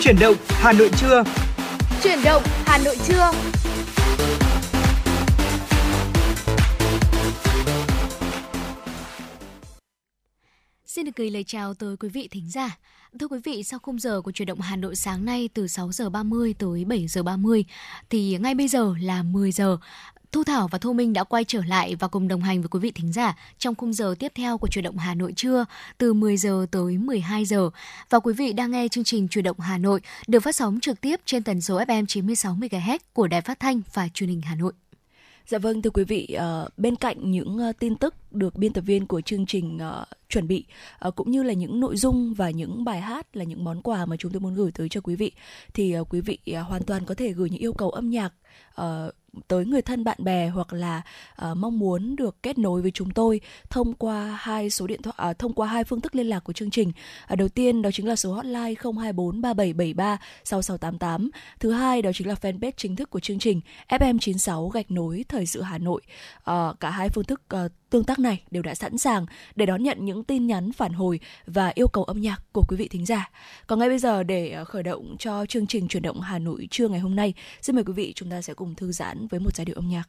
Chuyển động Hà Nội trưa. Chuyển động Hà Nội trưa. Xin được gửi lời chào tới quý vị thính giả. Thưa quý vị, sau khung giờ của chuyển động Hà Nội sáng nay từ 6 giờ 30 tới 7 giờ 30 thì ngay bây giờ là 10 giờ. Thu Thảo và Thu Minh đã quay trở lại và cùng đồng hành với quý vị thính giả trong khung giờ tiếp theo của chuyển động Hà Nội trưa từ 10 giờ tới 12 giờ. Và quý vị đang nghe chương trình chuyển động Hà Nội được phát sóng trực tiếp trên tần số FM 96 MHz của Đài Phát thanh và Truyền hình Hà Nội. Dạ vâng thưa quý vị, ờ, bên cạnh những ờ, tin tức được biên tập viên của chương trình ờ, chuẩn bị cũng như là những nội dung và những bài hát là những món quà mà chúng tôi muốn gửi tới cho quý vị thì quý vị hoàn toàn có thể gửi những yêu cầu âm nhạc tới người thân bạn bè hoặc là uh, mong muốn được kết nối với chúng tôi thông qua hai số điện thoại uh, thông qua hai phương thức liên lạc của chương trình. Uh, đầu tiên đó chính là số hotline 024 3773 6688. Thứ hai đó chính là fanpage chính thức của chương trình FM96 gạch nối thời sự Hà Nội. Uh, cả hai phương thức uh, tương tác này đều đã sẵn sàng để đón nhận những tin nhắn phản hồi và yêu cầu âm nhạc của quý vị thính giả. Còn ngay bây giờ để ờ, khởi động cho chương trình chuyển động Hà Nội trưa ngày hôm nay, xin mời quý vị chúng ta sẽ cùng thư giãn với một giai điệu âm nhạc.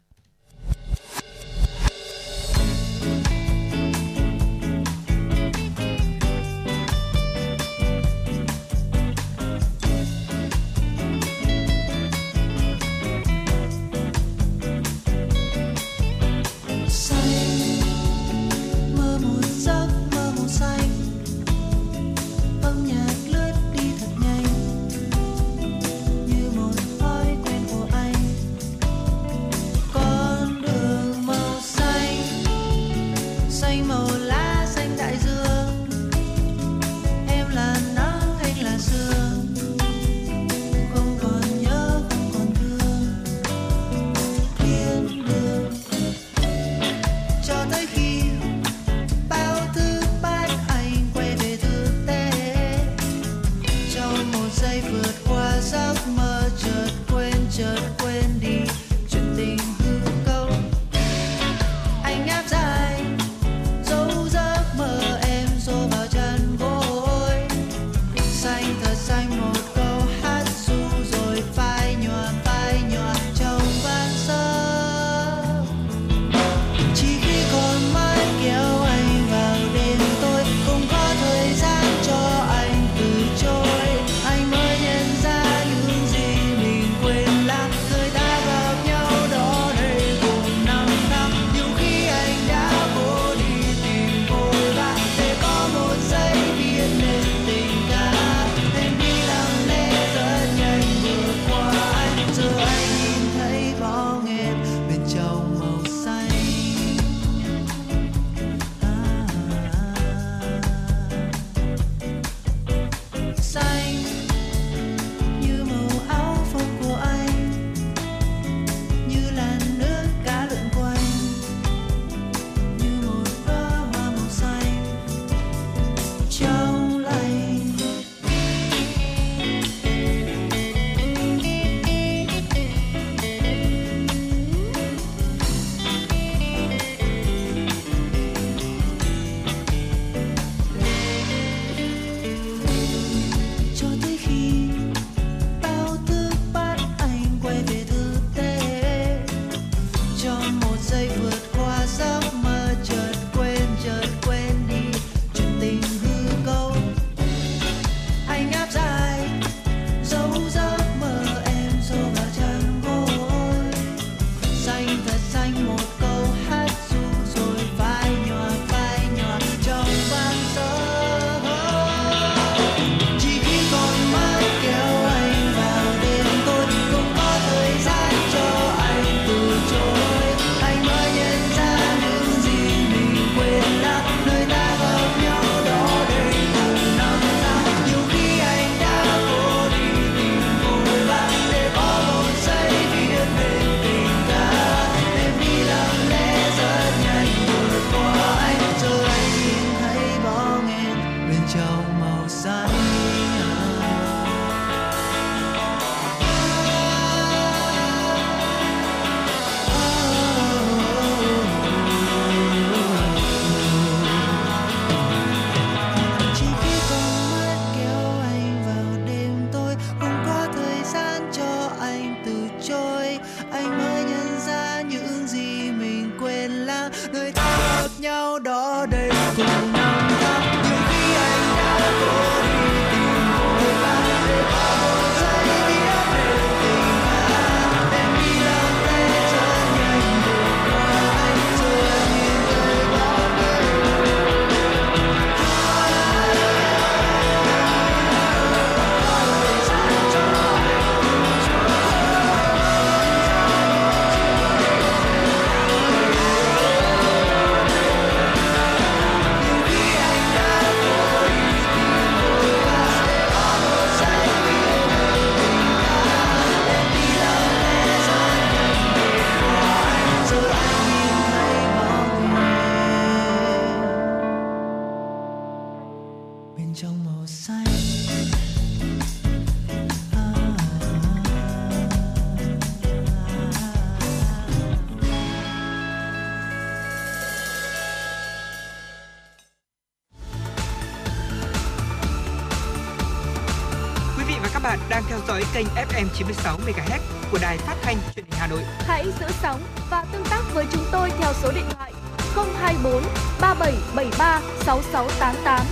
Kênh FM 96 MHz của đài phát thanh truyền hình Hà Nội. Hãy giữ sóng và tương tác với chúng tôi theo số điện thoại 024 3773 6688.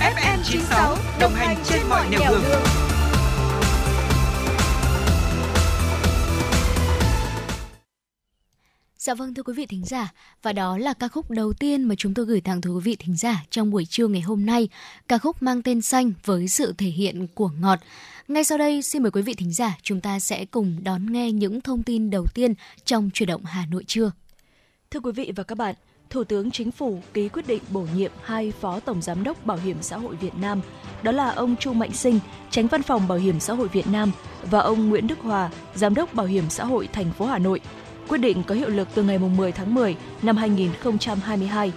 FM 96 đồng hành trên mọi nẻo đường. Dạ vâng thưa quý vị thính giả, và đó là ca khúc đầu tiên mà chúng tôi gửi tặng tới quý vị thính giả trong buổi trưa ngày hôm nay, ca khúc mang tên xanh với sự thể hiện của ngọt. Ngay sau đây, xin mời quý vị thính giả chúng ta sẽ cùng đón nghe những thông tin đầu tiên trong chuyển động Hà Nội trưa. Thưa quý vị và các bạn, Thủ tướng Chính phủ ký quyết định bổ nhiệm hai Phó Tổng Giám đốc Bảo hiểm xã hội Việt Nam, đó là ông Chu Mạnh Sinh, Tránh Văn phòng Bảo hiểm xã hội Việt Nam và ông Nguyễn Đức Hòa, Giám đốc Bảo hiểm xã hội thành phố Hà Nội. Quyết định có hiệu lực từ ngày 10 tháng 10 năm 2022.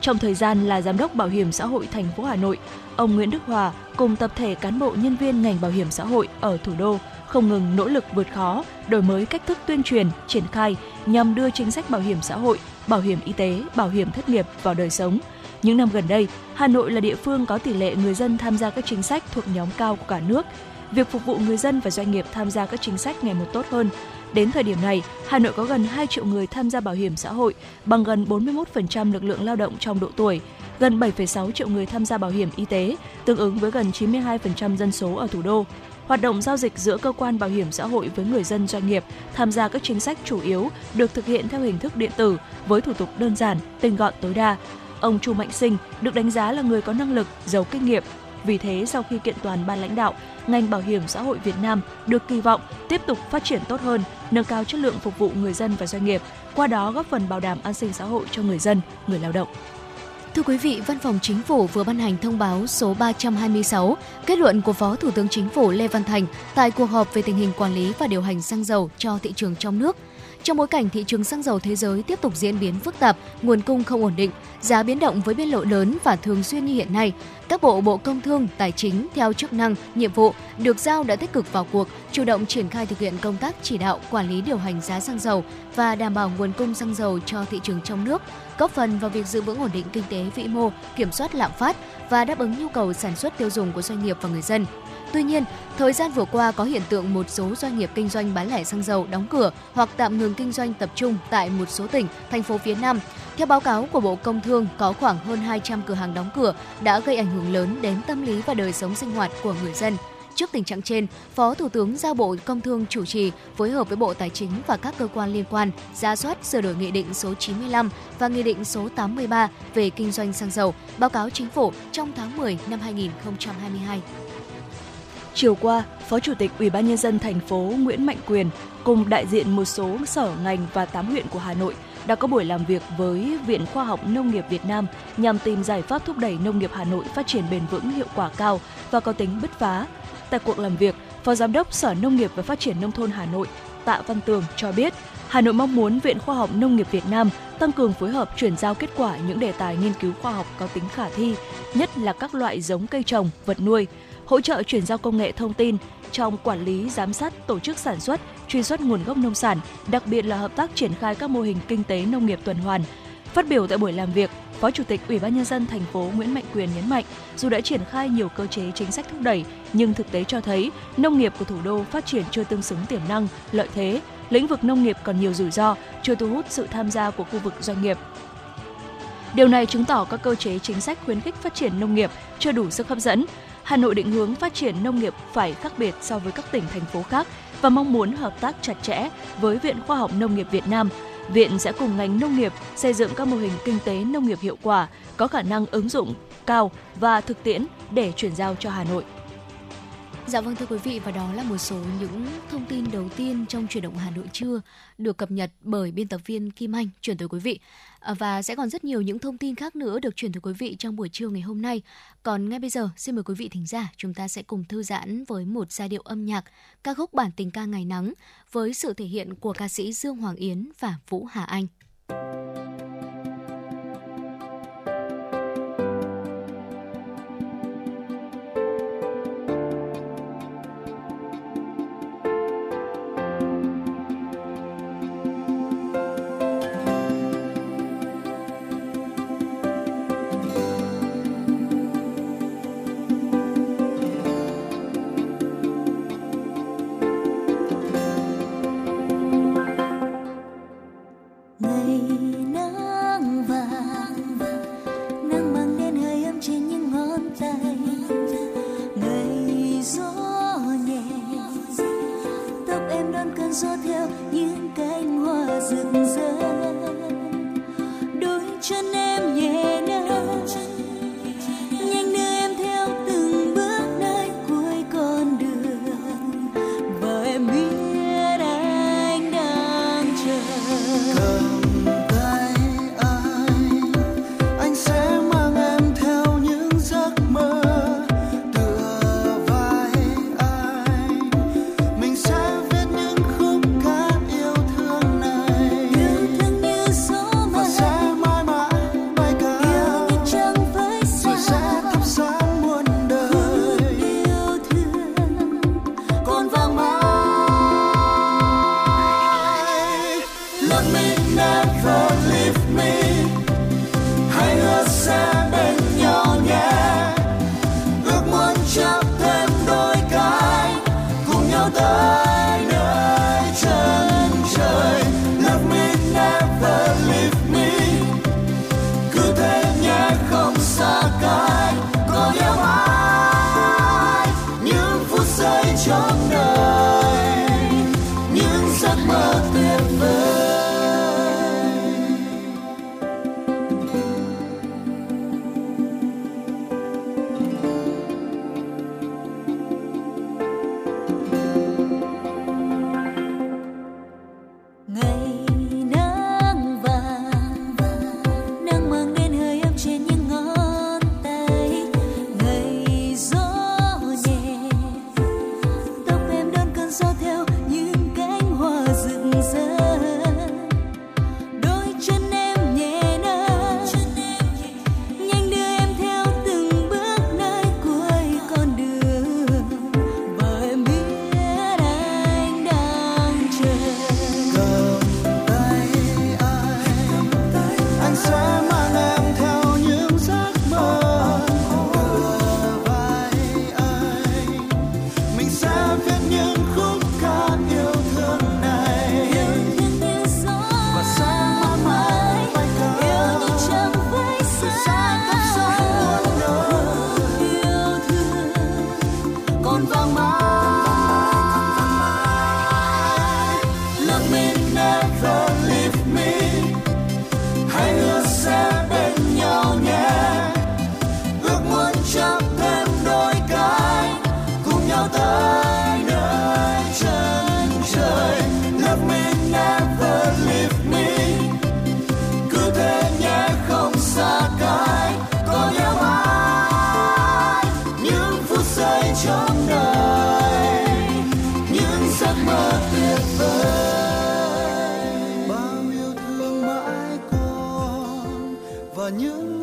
Trong thời gian là Giám đốc Bảo hiểm xã hội thành phố Hà Nội, ông Nguyễn Đức Hòa cùng tập thể cán bộ nhân viên ngành bảo hiểm xã hội ở thủ đô không ngừng nỗ lực vượt khó, đổi mới cách thức tuyên truyền, triển khai nhằm đưa chính sách bảo hiểm xã hội, bảo hiểm y tế, bảo hiểm thất nghiệp vào đời sống. Những năm gần đây, Hà Nội là địa phương có tỷ lệ người dân tham gia các chính sách thuộc nhóm cao của cả nước. Việc phục vụ người dân và doanh nghiệp tham gia các chính sách ngày một tốt hơn. Đến thời điểm này, Hà Nội có gần 2 triệu người tham gia bảo hiểm xã hội, bằng gần 41% lực lượng lao động trong độ tuổi, gần 7,6 triệu người tham gia bảo hiểm y tế, tương ứng với gần 92% dân số ở thủ đô. Hoạt động giao dịch giữa cơ quan bảo hiểm xã hội với người dân doanh nghiệp tham gia các chính sách chủ yếu được thực hiện theo hình thức điện tử với thủ tục đơn giản, tinh gọn tối đa. Ông Chu Mạnh Sinh được đánh giá là người có năng lực, giàu kinh nghiệm. Vì thế, sau khi kiện toàn ban lãnh đạo, ngành bảo hiểm xã hội Việt Nam được kỳ vọng tiếp tục phát triển tốt hơn, nâng cao chất lượng phục vụ người dân và doanh nghiệp, qua đó góp phần bảo đảm an sinh xã hội cho người dân, người lao động. Thưa quý vị, Văn phòng Chính phủ vừa ban hành thông báo số 326, kết luận của Phó Thủ tướng Chính phủ Lê Văn Thành tại cuộc họp về tình hình quản lý và điều hành xăng dầu cho thị trường trong nước. Trong bối cảnh thị trường xăng dầu thế giới tiếp tục diễn biến phức tạp, nguồn cung không ổn định, giá biến động với biên lộ lớn và thường xuyên như hiện nay, các bộ Bộ Công Thương, Tài chính theo chức năng, nhiệm vụ được giao đã tích cực vào cuộc, chủ động triển khai thực hiện công tác chỉ đạo quản lý điều hành giá xăng dầu và đảm bảo nguồn cung xăng dầu cho thị trường trong nước, góp phần vào việc giữ vững ổn định kinh tế vĩ mô, kiểm soát lạm phát và đáp ứng nhu cầu sản xuất tiêu dùng của doanh nghiệp và người dân. Tuy nhiên, thời gian vừa qua có hiện tượng một số doanh nghiệp kinh doanh bán lẻ xăng dầu đóng cửa hoặc tạm ngừng kinh doanh tập trung tại một số tỉnh, thành phố phía Nam. Theo báo cáo của Bộ Công Thương, có khoảng hơn 200 cửa hàng đóng cửa đã gây ảnh hưởng lớn đến tâm lý và đời sống sinh hoạt của người dân. Trước tình trạng trên, Phó Thủ tướng giao Bộ Công Thương chủ trì phối hợp với Bộ Tài chính và các cơ quan liên quan ra soát sửa đổi Nghị định số 95 và Nghị định số 83 về kinh doanh xăng dầu, báo cáo chính phủ trong tháng 10 năm 2022. Chiều qua, Phó Chủ tịch Ủy ban nhân dân thành phố Nguyễn Mạnh Quyền cùng đại diện một số sở ngành và 8 huyện của Hà Nội đã có buổi làm việc với Viện Khoa học Nông nghiệp Việt Nam nhằm tìm giải pháp thúc đẩy nông nghiệp Hà Nội phát triển bền vững, hiệu quả cao và có tính bứt phá. Tại cuộc làm việc, Phó Giám đốc Sở Nông nghiệp và Phát triển Nông thôn Hà Nội Tạ Văn Tường cho biết, Hà Nội mong muốn Viện Khoa học Nông nghiệp Việt Nam tăng cường phối hợp chuyển giao kết quả những đề tài nghiên cứu khoa học có tính khả thi, nhất là các loại giống cây trồng, vật nuôi, hỗ trợ chuyển giao công nghệ thông tin trong quản lý, giám sát, tổ chức sản xuất, truy xuất nguồn gốc nông sản, đặc biệt là hợp tác triển khai các mô hình kinh tế nông nghiệp tuần hoàn. Phát biểu tại buổi làm việc, Phó Chủ tịch Ủy ban nhân dân thành phố Nguyễn Mạnh Quyền nhấn mạnh, dù đã triển khai nhiều cơ chế chính sách thúc đẩy, nhưng thực tế cho thấy nông nghiệp của thủ đô phát triển chưa tương xứng tiềm năng, lợi thế, lĩnh vực nông nghiệp còn nhiều rủi ro, chưa thu hút sự tham gia của khu vực doanh nghiệp. Điều này chứng tỏ các cơ chế chính sách khuyến khích phát triển nông nghiệp chưa đủ sức hấp dẫn. Hà Nội định hướng phát triển nông nghiệp phải khác biệt so với các tỉnh thành phố khác và mong muốn hợp tác chặt chẽ với Viện Khoa học Nông nghiệp Việt Nam. Viện sẽ cùng ngành nông nghiệp xây dựng các mô hình kinh tế nông nghiệp hiệu quả, có khả năng ứng dụng cao và thực tiễn để chuyển giao cho Hà Nội. Dạ vâng thưa quý vị, và đó là một số những thông tin đầu tiên trong chuyển động Hà Nội trưa được cập nhật bởi biên tập viên Kim Anh chuyển tới quý vị. À, và sẽ còn rất nhiều những thông tin khác nữa được chuyển tới quý vị trong buổi trưa ngày hôm nay. Còn ngay bây giờ, xin mời quý vị thính giả chúng ta sẽ cùng thư giãn với một giai điệu âm nhạc, ca khúc bản tình ca ngày nắng với sự thể hiện của ca sĩ Dương Hoàng Yến và Vũ Hà Anh.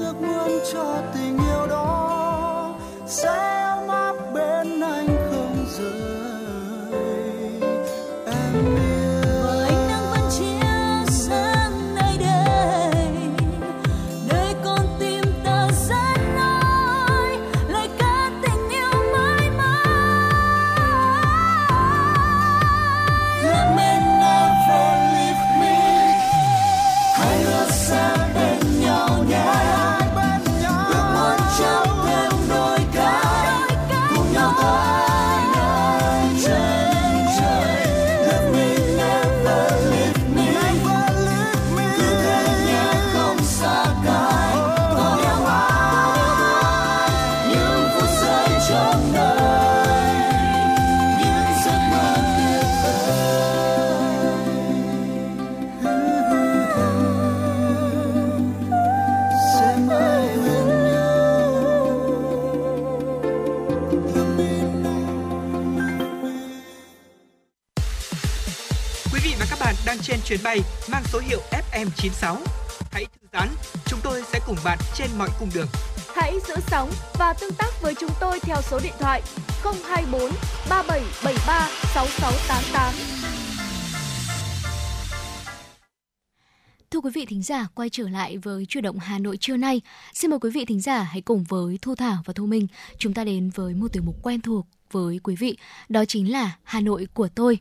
Ước muốn cho tình yêu đó Sẽ ấm áp bên anh không rời chuyến bay mang số hiệu FM96. Hãy thư giãn, chúng tôi sẽ cùng bạn trên mọi cung đường. Hãy giữ sóng và tương tác với chúng tôi theo số điện thoại 024 3773 6688. Thưa quý vị thính giả, quay trở lại với chuyển động Hà Nội trưa nay. Xin mời quý vị thính giả hãy cùng với Thu Thảo và Thu Minh chúng ta đến với một tiểu mục quen thuộc với quý vị, đó chính là Hà Nội của tôi.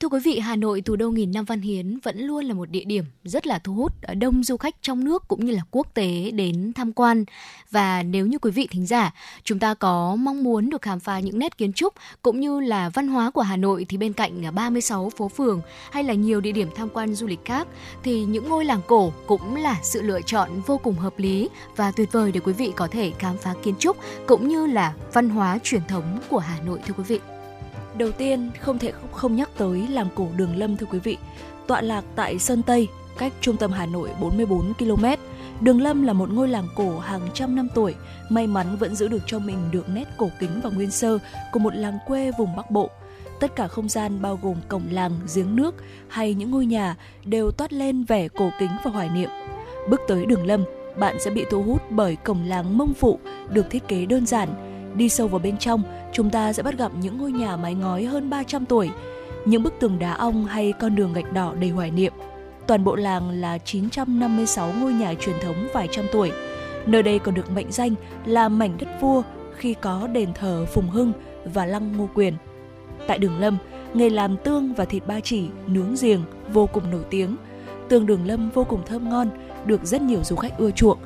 Thưa quý vị, Hà Nội thủ đô nghìn năm văn hiến vẫn luôn là một địa điểm rất là thu hút ờ, đông du khách trong nước cũng như là quốc tế đến tham quan. Và nếu như quý vị thính giả, chúng ta có mong muốn được khám phá những nét kiến trúc cũng như là văn hóa của Hà Nội thì bên cạnh ờ, 36 phố phường hay là nhiều địa điểm tham quan du lịch khác thì những ngôi làng cổ cũng là sự lựa chọn vô cùng hợp lý và tuyệt vời để quý vị có thể khám phá kiến trúc cũng như là văn hóa truyền thống của Hà Nội thưa quý vị. Đầu tiên, không thể không nhắc tới làng cổ Đường Lâm thưa quý vị. Tọa lạc tại Sơn Tây, cách trung tâm Hà Nội 44 km. Đường Lâm là một ngôi làng cổ hàng trăm năm tuổi, may mắn vẫn giữ được cho mình được nét cổ kính và nguyên sơ của một làng quê vùng Bắc Bộ. Tất cả không gian bao gồm cổng làng, giếng nước hay những ngôi nhà đều toát lên vẻ cổ kính và hoài niệm. Bước tới Đường Lâm, bạn sẽ bị thu hút bởi cổng làng Mông Phụ được thiết kế đơn giản. Đi sâu vào bên trong, chúng ta sẽ bắt gặp những ngôi nhà mái ngói hơn 300 tuổi, những bức tường đá ong hay con đường gạch đỏ đầy hoài niệm. Toàn bộ làng là 956 ngôi nhà truyền thống vài trăm tuổi. Nơi đây còn được mệnh danh là mảnh đất vua khi có đền thờ Phùng Hưng và lăng Ngô Quyền. Tại Đường Lâm, nghề làm tương và thịt ba chỉ, nướng giềng vô cùng nổi tiếng. Tương Đường Lâm vô cùng thơm ngon, được rất nhiều du khách ưa chuộng.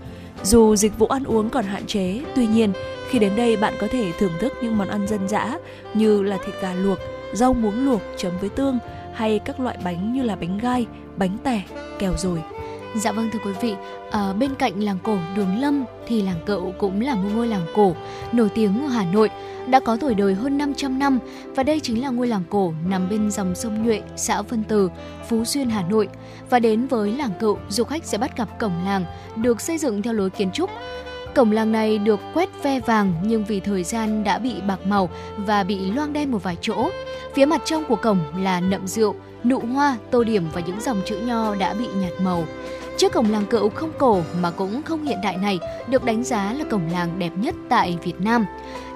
Dù dịch vụ ăn uống còn hạn chế, tuy nhiên khi đến đây bạn có thể thưởng thức những món ăn dân dã như là thịt gà luộc, rau muống luộc chấm với tương hay các loại bánh như là bánh gai, bánh tẻ, kẹo rồi. Dạ vâng thưa quý vị, ở bên cạnh làng cổ Đường Lâm thì làng Cậu cũng là một ngôi làng cổ nổi tiếng ở Hà Nội, đã có tuổi đời hơn 500 năm và đây chính là ngôi làng cổ nằm bên dòng sông Nhuệ, xã Vân Từ, Phú Xuyên, Hà Nội. Và đến với làng Cậu, du khách sẽ bắt gặp cổng làng được xây dựng theo lối kiến trúc Cổng làng này được quét ve vàng nhưng vì thời gian đã bị bạc màu và bị loang đen một vài chỗ. Phía mặt trong của cổng là nậm rượu, nụ hoa, tô điểm và những dòng chữ nho đã bị nhạt màu. Chiếc cổng làng cựu không cổ mà cũng không hiện đại này được đánh giá là cổng làng đẹp nhất tại Việt Nam.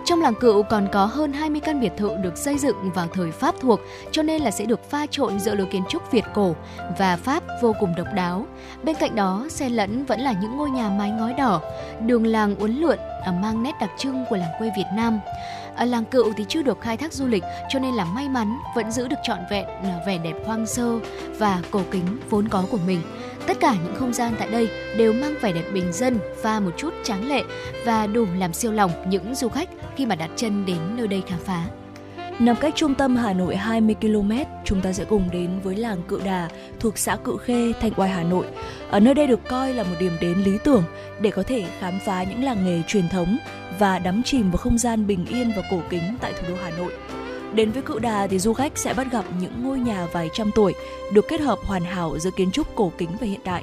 Trong làng cựu còn có hơn 20 căn biệt thự được xây dựng vào thời Pháp thuộc, cho nên là sẽ được pha trộn giữa lối kiến trúc Việt cổ và Pháp vô cùng độc đáo. Bên cạnh đó, xen lẫn vẫn là những ngôi nhà mái ngói đỏ, đường làng uốn lượn à, mang nét đặc trưng của làng quê Việt Nam. Ở làng cựu thì chưa được khai thác du lịch cho nên là may mắn vẫn giữ được trọn vẹn ờ, vẻ đẹp hoang sơ và cổ kính vốn có của mình. Tất cả những không gian tại đây đều mang vẻ đẹp bình dân, và một chút tráng lệ và đủ làm siêu lòng những du khách khi mà đặt chân đến nơi đây khám phá. Nằm cách trung tâm Hà Nội 20 km, chúng ta sẽ cùng đến với làng Cự Đà thuộc xã Cự Khê, Thanh Oai, Hà Nội. Ở nơi đây được coi là một điểm đến lý tưởng để có thể khám phá những làng nghề truyền thống và đắm chìm vào không gian bình yên và cổ kính tại thủ đô Hà Nội. Đến với Cự Đà thì du khách sẽ bắt gặp những ngôi nhà vài trăm tuổi được kết hợp hoàn hảo giữa kiến trúc cổ kính và hiện đại.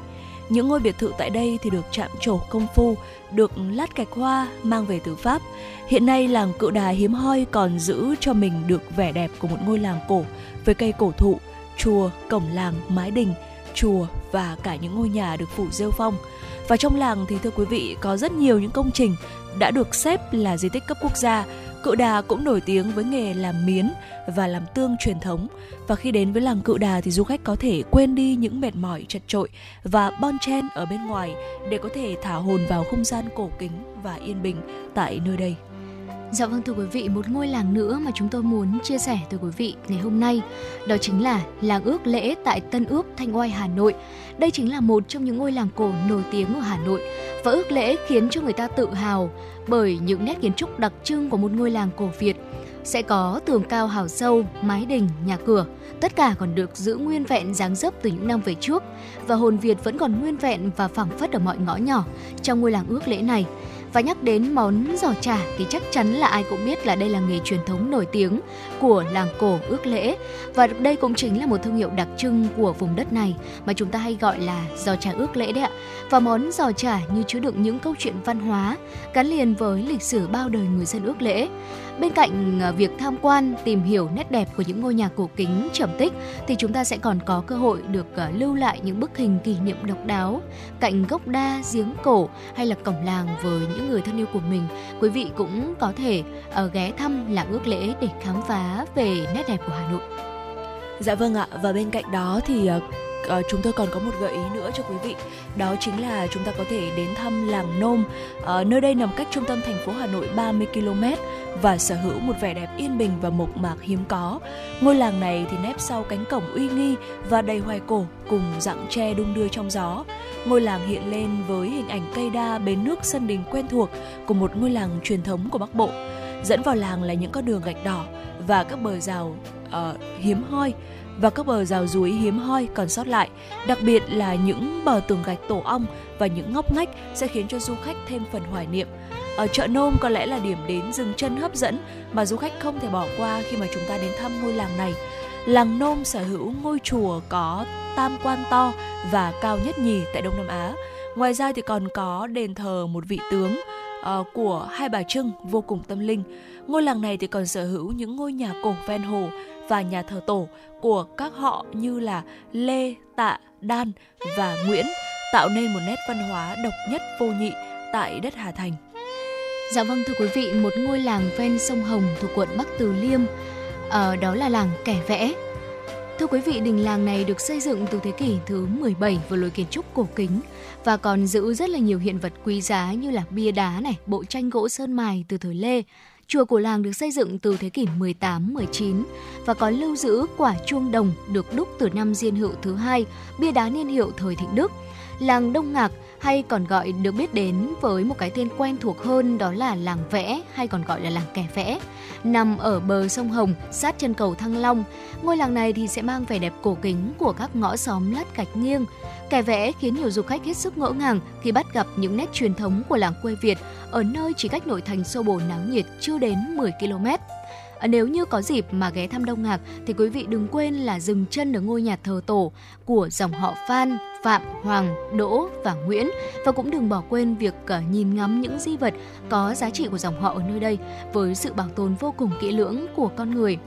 Những ngôi biệt thự tại đây thì được chạm trổ công phu, được lát gạch hoa mang về từ Pháp. Hiện nay làng Cự Đà hiếm hoi còn giữ cho mình được vẻ đẹp của một ngôi làng cổ với cây cổ thụ, chùa, cổng làng, mái đình, chùa và cả những ngôi nhà được phủ rêu phong. Và trong làng thì thưa quý vị có rất nhiều những công trình đã được xếp là di tích cấp quốc gia, Cự Đà cũng nổi tiếng với nghề làm miến và làm tương truyền thống. Và khi đến với làng Cự Đà thì du khách có thể quên đi những mệt mỏi, chật trội và bon chen ở bên ngoài để có thể thả hồn vào không gian cổ kính và yên bình tại nơi đây. Dạ vâng thưa quý vị, một ngôi làng nữa mà chúng tôi muốn chia sẻ tới quý vị ngày hôm nay đó chính là làng ước lễ tại Tân Ước, Thanh Oai, Hà Nội. Đây chính là một trong những ngôi làng cổ nổi tiếng ở Hà Nội và ước lễ khiến cho người ta tự hào bởi những nét kiến trúc đặc trưng của một ngôi làng cổ Việt. Sẽ có tường cao hào sâu, mái đình, nhà cửa, tất cả còn được giữ nguyên vẹn dáng dấp từ những năm về trước và hồn Việt vẫn còn nguyên vẹn và phẳng phất ở mọi ngõ nhỏ trong ngôi làng ước lễ này và nhắc đến món giò chả thì chắc chắn là ai cũng biết là đây là nghề truyền thống nổi tiếng của làng cổ ước lễ và đây cũng chính là một thương hiệu đặc trưng của vùng đất này mà chúng ta hay gọi là giò chả ước lễ đấy ạ. Và món giò chả như chứa đựng những câu chuyện văn hóa gắn liền với lịch sử bao đời người dân ước lễ. Bên cạnh à, việc tham quan, tìm hiểu nét đẹp của những ngôi nhà cổ kính trầm tích thì chúng ta sẽ còn có cơ hội được à, lưu lại những bức hình kỷ niệm độc đáo cạnh gốc đa, giếng cổ hay là cổng làng với những người thân yêu của mình. Quý vị cũng có thể à, ghé thăm làng ước lễ để khám phá về nét đẹp của Hà Nội. Dạ vâng ạ, và bên cạnh đó thì uh, chúng tôi còn có một gợi ý nữa cho quý vị. Đó chính là chúng ta có thể đến thăm làng nôm uh, nơi đây nằm cách trung tâm thành phố hà nội 30 km và sở hữu một vẻ đẹp yên bình và mộc mạc hiếm có. Ngôi làng này thì nép sau cánh cổng uy nghi và đầy hoài cổ cùng dặng tre đung đưa trong gió. Ngôi làng hiện lên với hình ảnh cây đa bến nước sân đình quen thuộc của một ngôi làng truyền thống của bắc bộ. Dẫn vào làng là những con đường gạch đỏ và các bờ rào uh, hiếm hoi và các bờ rào rúi hiếm hoi còn sót lại, đặc biệt là những bờ tường gạch tổ ong và những ngóc ngách sẽ khiến cho du khách thêm phần hoài niệm. Ở chợ Nôm có lẽ là điểm đến dừng chân hấp dẫn mà du khách không thể bỏ qua khi mà chúng ta đến thăm ngôi làng này. Làng Nôm sở hữu ngôi chùa có tam quan to và cao nhất nhì tại Đông Nam Á. Ngoài ra thì còn có đền thờ một vị tướng uh, của hai bà Trưng vô cùng tâm linh. Ngôi làng này thì còn sở hữu những ngôi nhà cổ ven hồ và nhà thờ tổ của các họ như là Lê, Tạ, Đan và Nguyễn tạo nên một nét văn hóa độc nhất vô nhị tại đất Hà Thành. Dạ vâng thưa quý vị, một ngôi làng ven sông Hồng thuộc quận Bắc Từ Liêm, ở đó là làng Kẻ Vẽ. Thưa quý vị, đình làng này được xây dựng từ thế kỷ thứ 17 với lối kiến trúc cổ kính và còn giữ rất là nhiều hiện vật quý giá như là bia đá này, bộ tranh gỗ sơn mài từ thời Lê, Chùa của làng được xây dựng từ thế kỷ 18-19 và có lưu giữ quả chuông đồng được đúc từ năm Diên Hữu thứ hai, bia đá niên hiệu thời Thịnh Đức. Làng Đông Ngạc hay còn gọi được biết đến với một cái tên quen thuộc hơn đó là làng vẽ, hay còn gọi là làng kẻ vẽ nằm ở bờ sông Hồng, sát chân cầu Thăng Long. Ngôi làng này thì sẽ mang vẻ đẹp cổ kính của các ngõ xóm lát gạch nghiêng. Kẻ vẽ khiến nhiều du khách hết sức ngỡ ngàng khi bắt gặp những nét truyền thống của làng quê Việt ở nơi chỉ cách nội thành sô bồ náo nhiệt chưa đến 10 km. À, nếu như có dịp mà ghé thăm Đông Ngạc thì quý vị đừng quên là dừng chân ở ngôi nhà thờ tổ của dòng họ Phan, Phạm, Hoàng, Đỗ và Nguyễn và cũng đừng bỏ quên việc à, nhìn ngắm những di vật có giá trị của dòng họ ở nơi đây với sự bảo tồn vô cùng kỹ lưỡng của con người.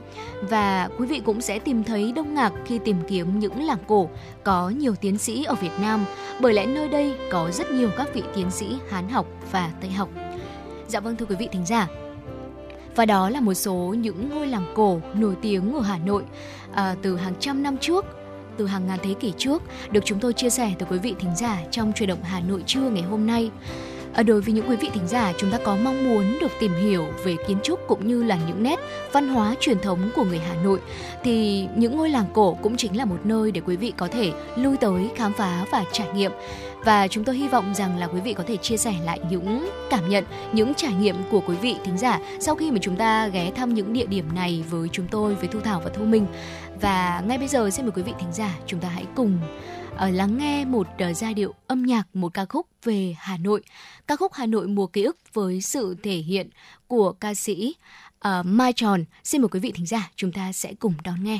Và quý vị cũng sẽ tìm thấy Đông Ngạc khi tìm kiếm những làng cổ có nhiều tiến sĩ ở Việt Nam bởi lẽ nơi đây có rất nhiều các vị tiến sĩ Hán học và Tây học. Dạ vâng thưa quý vị thính giả, và đó là một số những ngôi làng cổ nổi tiếng ở Hà Nội à, từ hàng trăm năm trước từ hàng ngàn thế kỷ trước được chúng tôi chia sẻ tới quý vị thính giả trong truyền động Hà Nội trưa ngày hôm nay. À, đối với những quý vị thính giả, chúng ta có mong muốn được tìm hiểu về kiến trúc cũng như là những nét văn hóa truyền thống của người Hà Nội thì những ngôi làng cổ cũng chính là một nơi để quý vị có thể lui tới khám phá và trải nghiệm và chúng tôi hy vọng rằng là quý vị có thể chia sẻ lại những cảm nhận, những trải nghiệm của quý vị thính giả sau khi mà chúng ta ghé thăm những địa điểm này với chúng tôi, với Thu Thảo và Thu Minh. Và ngay bây giờ xin mời quý vị thính giả chúng ta hãy cùng uh, lắng nghe một uh, giai điệu âm nhạc, một ca khúc về Hà Nội. Ca khúc Hà Nội mùa ký ức với sự thể hiện của ca sĩ uh, Mai Tròn. Xin mời quý vị thính giả chúng ta sẽ cùng đón nghe.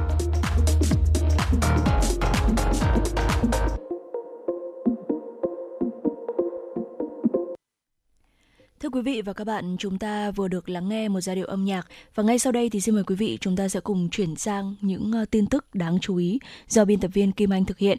Quý vị và các bạn, chúng ta vừa được lắng nghe một giai điệu âm nhạc và ngay sau đây thì xin mời quý vị chúng ta sẽ cùng chuyển sang những ờ, tin tức đáng chú ý do biên tập viên Kim Anh thực hiện.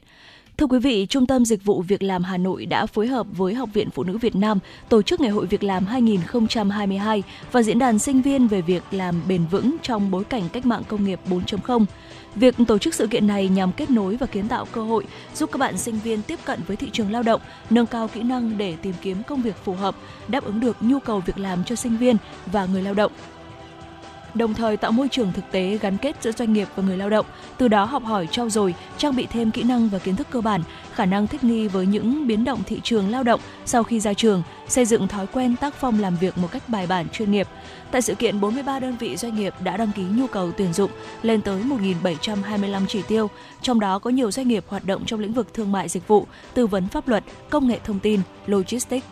Thưa quý vị, Trung tâm Dịch vụ Việc làm Hà Nội đã phối hợp với Học viện Phụ nữ Việt Nam tổ chức Ngày hội Việc làm 2022 và diễn đàn sinh viên về việc làm bền vững trong bối cảnh cách mạng công nghiệp 4.0. Việc tổ chức sự kiện này nhằm kết nối và kiến tạo cơ hội giúp các bạn sinh viên tiếp cận với thị trường lao động, nâng cao kỹ năng để tìm kiếm công việc phù hợp, đáp ứng được nhu cầu việc làm cho sinh viên và người lao động đồng thời tạo môi trường thực tế gắn kết giữa doanh nghiệp và người lao động, từ đó học hỏi trau dồi, trang bị thêm kỹ năng và kiến thức cơ bản, khả năng thích nghi với những biến động thị trường lao động sau khi ra trường, xây dựng thói quen tác phong làm việc một cách bài bản chuyên nghiệp. Tại sự kiện, 43 đơn vị doanh nghiệp đã đăng ký nhu cầu tuyển dụng lên tới 1.725 chỉ tiêu, trong đó có nhiều doanh nghiệp hoạt động trong lĩnh vực thương mại dịch vụ, tư vấn pháp luật, công nghệ thông tin, logistics,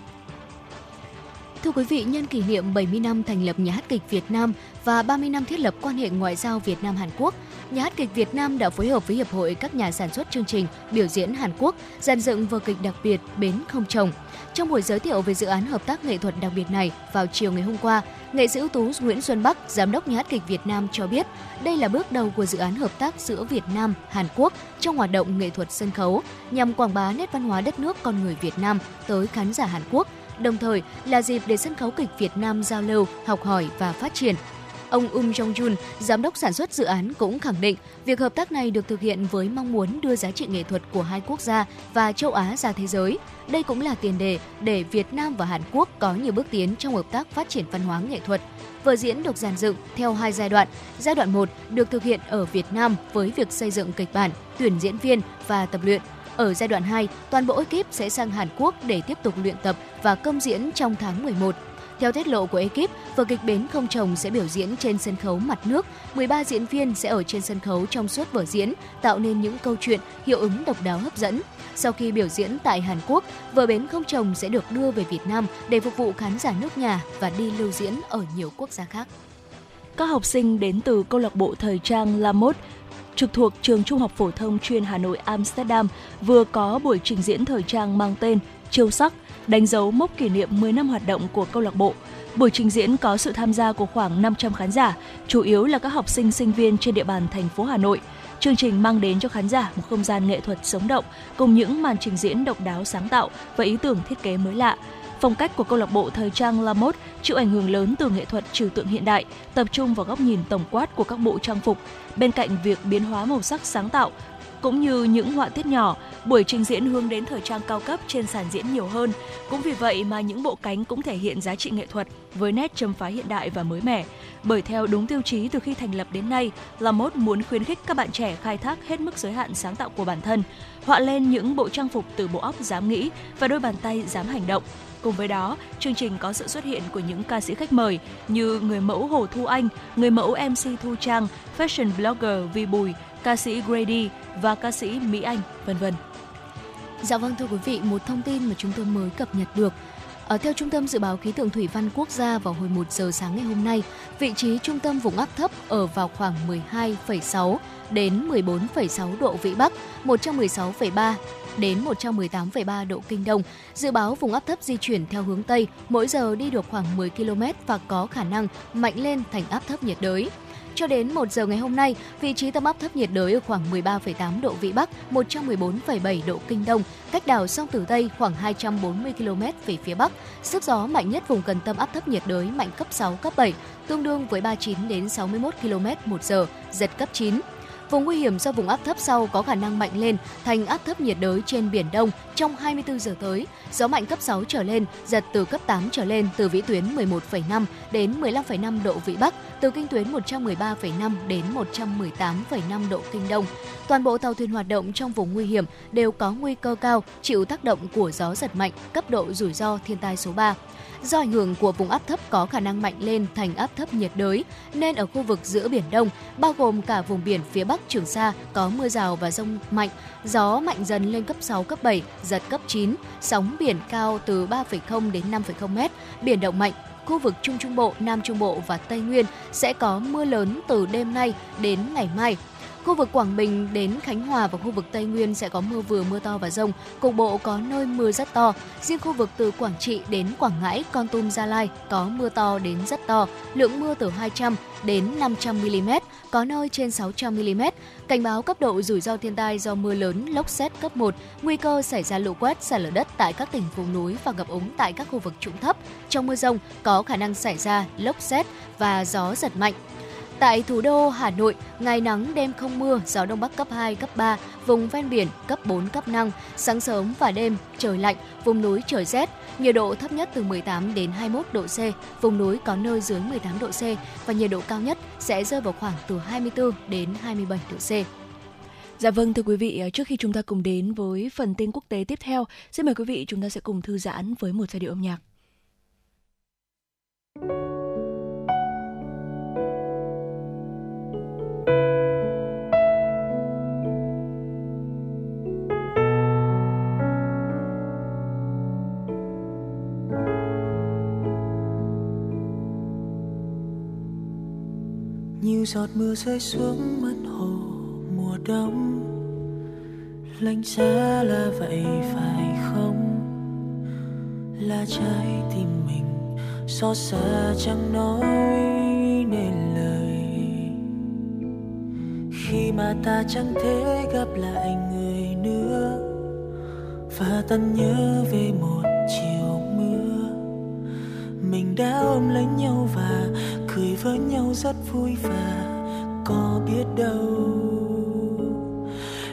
Thưa quý vị, nhân kỷ niệm 70 năm thành lập Nhà hát kịch Việt Nam và 30 năm thiết lập quan hệ ngoại giao Việt Nam Hàn Quốc, Nhà hát kịch Việt Nam đã phối hợp với Hiệp hội các nhà sản xuất chương trình biểu diễn Hàn Quốc dàn dựng vở kịch đặc biệt Bến không chồng. Trong buổi giới thiệu về dự án hợp tác nghệ thuật đặc biệt này vào chiều ngày hôm qua, nghệ sĩ ưu tú Nguyễn Xuân Bắc, giám đốc Nhà hát kịch Việt Nam cho biết, đây là bước đầu của dự án hợp tác giữa Việt Nam, Hàn Quốc trong hoạt động nghệ thuật sân khấu nhằm quảng bá nét văn hóa đất nước con người Việt Nam tới khán giả Hàn Quốc đồng thời là dịp để sân khấu kịch Việt Nam giao lưu, học hỏi và phát triển. Ông Um Jong Jun, giám đốc sản xuất dự án cũng khẳng định việc hợp tác này được thực hiện với mong muốn đưa giá trị nghệ thuật của hai quốc gia và châu Á ra thế giới. Đây cũng là tiền đề để Việt Nam và Hàn Quốc có nhiều bước tiến trong hợp tác phát triển văn hóa nghệ thuật. Vở diễn được dàn dựng theo hai giai đoạn. Giai đoạn 1 được thực hiện ở Việt Nam với việc xây dựng kịch bản, tuyển diễn viên và tập luyện. Ở giai đoạn 2, toàn bộ ekip sẽ sang Hàn Quốc để tiếp tục luyện tập và công diễn trong tháng 11. Theo tiết lộ của ekip, vở kịch Bến không chồng sẽ biểu diễn trên sân khấu mặt nước. 13 diễn viên sẽ ở trên sân khấu trong suốt vở diễn, tạo nên những câu chuyện hiệu ứng độc đáo hấp dẫn. Sau khi biểu diễn tại Hàn Quốc, vở Bến không chồng sẽ được đưa về Việt Nam để phục vụ khán giả nước nhà và đi lưu diễn ở nhiều quốc gia khác. Các học sinh đến từ câu lạc bộ thời trang La Mode trực thuộc trường Trung học phổ thông chuyên Hà Nội Amsterdam vừa có buổi trình diễn thời trang mang tên Chiêu sắc, đánh dấu mốc kỷ niệm 10 năm hoạt động của câu lạc bộ. Buổi trình diễn có sự tham gia của khoảng 500 khán giả, chủ yếu là các học sinh sinh viên trên địa bàn thành phố Hà Nội. Chương trình mang đến cho khán giả một không gian nghệ thuật sống động cùng những màn trình diễn độc đáo sáng tạo và ý tưởng thiết kế mới lạ. Phong cách của câu lạc bộ thời trang La Mode chịu ảnh hưởng lớn từ nghệ thuật trừu tượng hiện đại, tập trung vào góc nhìn tổng quát của các bộ trang phục. Bên cạnh việc biến hóa màu sắc sáng tạo, cũng như những họa tiết nhỏ, buổi trình diễn hướng đến thời trang cao cấp trên sàn diễn nhiều hơn. Cũng vì vậy mà những bộ cánh cũng thể hiện giá trị nghệ thuật với nét châm phá hiện đại và mới mẻ. Bởi theo đúng tiêu chí từ khi thành lập đến nay, La Mode muốn khuyến khích các bạn trẻ khai thác hết mức giới hạn sáng tạo của bản thân, họa lên những bộ trang phục từ bộ óc dám nghĩ và đôi bàn tay dám hành động. Cùng với đó, chương trình có sự xuất hiện của những ca sĩ khách mời như người mẫu Hồ Thu Anh, người mẫu MC Thu Trang, fashion blogger Vi Bùi, ca sĩ Grady và ca sĩ Mỹ Anh, vân vân. Dạ vâng thưa quý vị, một thông tin mà chúng tôi mới cập nhật được. Ở theo Trung tâm Dự báo Khí tượng Thủy văn Quốc gia vào hồi 1 giờ sáng ngày hôm nay, vị trí trung tâm vùng áp thấp ở vào khoảng 12,6 đến 14,6 độ Vĩ Bắc, 116,3 đến 118,3 độ Kinh Đông. Dự báo vùng áp thấp di chuyển theo hướng Tây, mỗi giờ đi được khoảng 10 km và có khả năng mạnh lên thành áp thấp nhiệt đới. Cho đến 1 giờ ngày hôm nay, vị trí tâm áp thấp nhiệt đới ở khoảng 13,8 độ Vĩ Bắc, 114,7 độ Kinh Đông, cách đảo sông Tử Tây khoảng 240 km về phía Bắc. Sức gió mạnh nhất vùng gần tâm áp thấp nhiệt đới mạnh cấp 6, cấp 7, tương đương với 39 đến 61 km một giờ, giật cấp 9. Vùng nguy hiểm do vùng áp thấp sau có khả năng mạnh lên thành áp thấp nhiệt đới trên Biển Đông trong 24 giờ tới. Gió mạnh cấp 6 trở lên, giật từ cấp 8 trở lên từ vĩ tuyến 11,5 đến 15,5 độ Vĩ Bắc, từ kinh tuyến 113,5 đến 118,5 độ Kinh Đông. Toàn bộ tàu thuyền hoạt động trong vùng nguy hiểm đều có nguy cơ cao chịu tác động của gió giật mạnh, cấp độ rủi ro thiên tai số 3. Do ảnh hưởng của vùng áp thấp có khả năng mạnh lên thành áp thấp nhiệt đới, nên ở khu vực giữa Biển Đông, bao gồm cả vùng biển phía Bắc Trường Sa có mưa rào và rông mạnh, gió mạnh dần lên cấp 6, cấp 7, giật cấp 9, sóng biển cao từ 3,0 đến 5,0 mét, biển động mạnh. Khu vực Trung Trung Bộ, Nam Trung Bộ và Tây Nguyên sẽ có mưa lớn từ đêm nay đến ngày mai. Khu vực Quảng Bình đến Khánh Hòa và khu vực Tây Nguyên sẽ có mưa vừa mưa to và rông, cục bộ có nơi mưa rất to. Riêng khu vực từ Quảng Trị đến Quảng Ngãi, Con Tum, Gia Lai có mưa to đến rất to, lượng mưa từ 200 đến 500 mm, có nơi trên 600 mm. Cảnh báo cấp độ rủi ro thiên tai do mưa lớn, lốc xét cấp 1, nguy cơ xảy ra lũ quét, sạt lở đất tại các tỉnh vùng núi và ngập úng tại các khu vực trũng thấp. Trong mưa rông có khả năng xảy ra lốc xét và gió giật mạnh. Tại thủ đô Hà Nội, ngày nắng đêm không mưa, gió đông bắc cấp 2, cấp 3, vùng ven biển cấp 4, cấp 5, sáng sớm và đêm trời lạnh, vùng núi trời rét, nhiệt độ thấp nhất từ 18 đến 21 độ C, vùng núi có nơi dưới 18 độ C và nhiệt độ cao nhất sẽ rơi vào khoảng từ 24 đến 27 độ C. Dạ vâng thưa quý vị, ờ, trước khi chúng ta cùng đến với phần tin quốc tế tiếp theo, xin mời quý vị chúng ta sẽ cùng thư giãn với một giai điệu âm nhạc. Như giọt mưa rơi xuống mặt hồ mùa đông. Lạnh giá là vậy phải không? Là trái tim mình xót xa chẳng nói nên lời khi mà ta chẳng thể gặp lại người nữa. Và tận nhớ về một chiều mưa. Mình đã ôm lấy nhau và cười với nhau rất vui và có biết đâu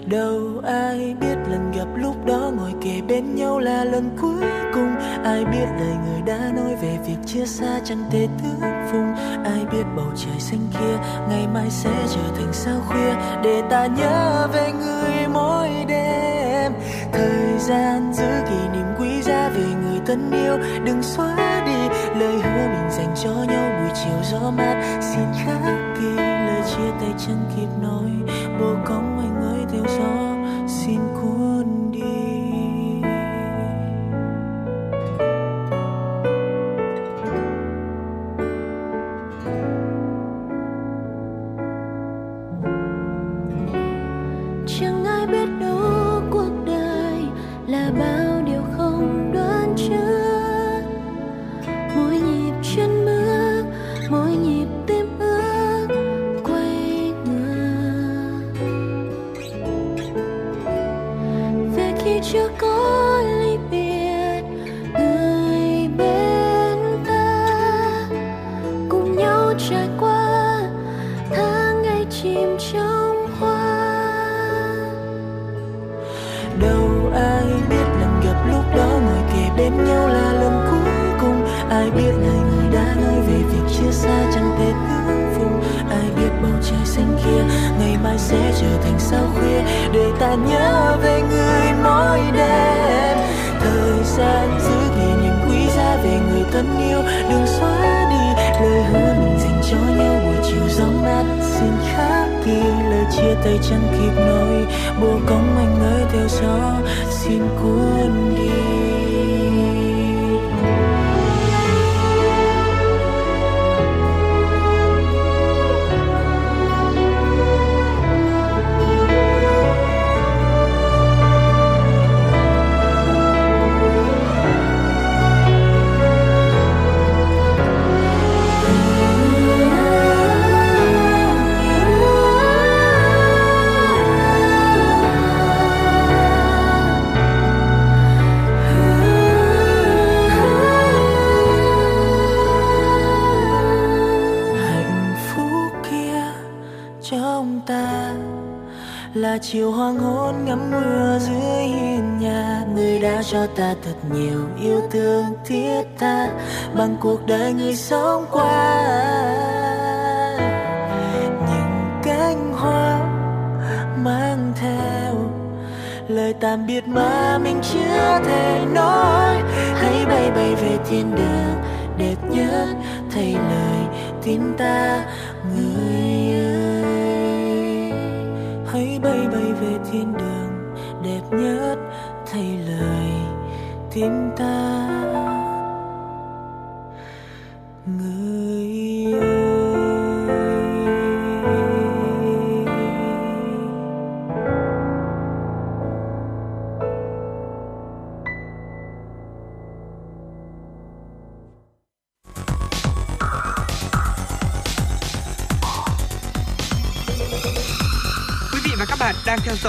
đâu ai biết gặp lúc đó ngồi kề bên nhau là lần cuối cùng. Ai biết lời người đã nói về việc chia xa chẳng thể thức phùng. Ai biết bầu trời xanh kia ngày mai sẽ trở thành sao khuya. Để ta nhớ về người mỗi đêm. Thời gian giữ kỷ niệm quý giá về người thân yêu. Đừng xóa đi lời hứa mình dành cho nhau. Buổi chiều gió mát, xin khắc ghi lời chia tay chẳng kịp nói. Bồ cong anh ơi, theo gió.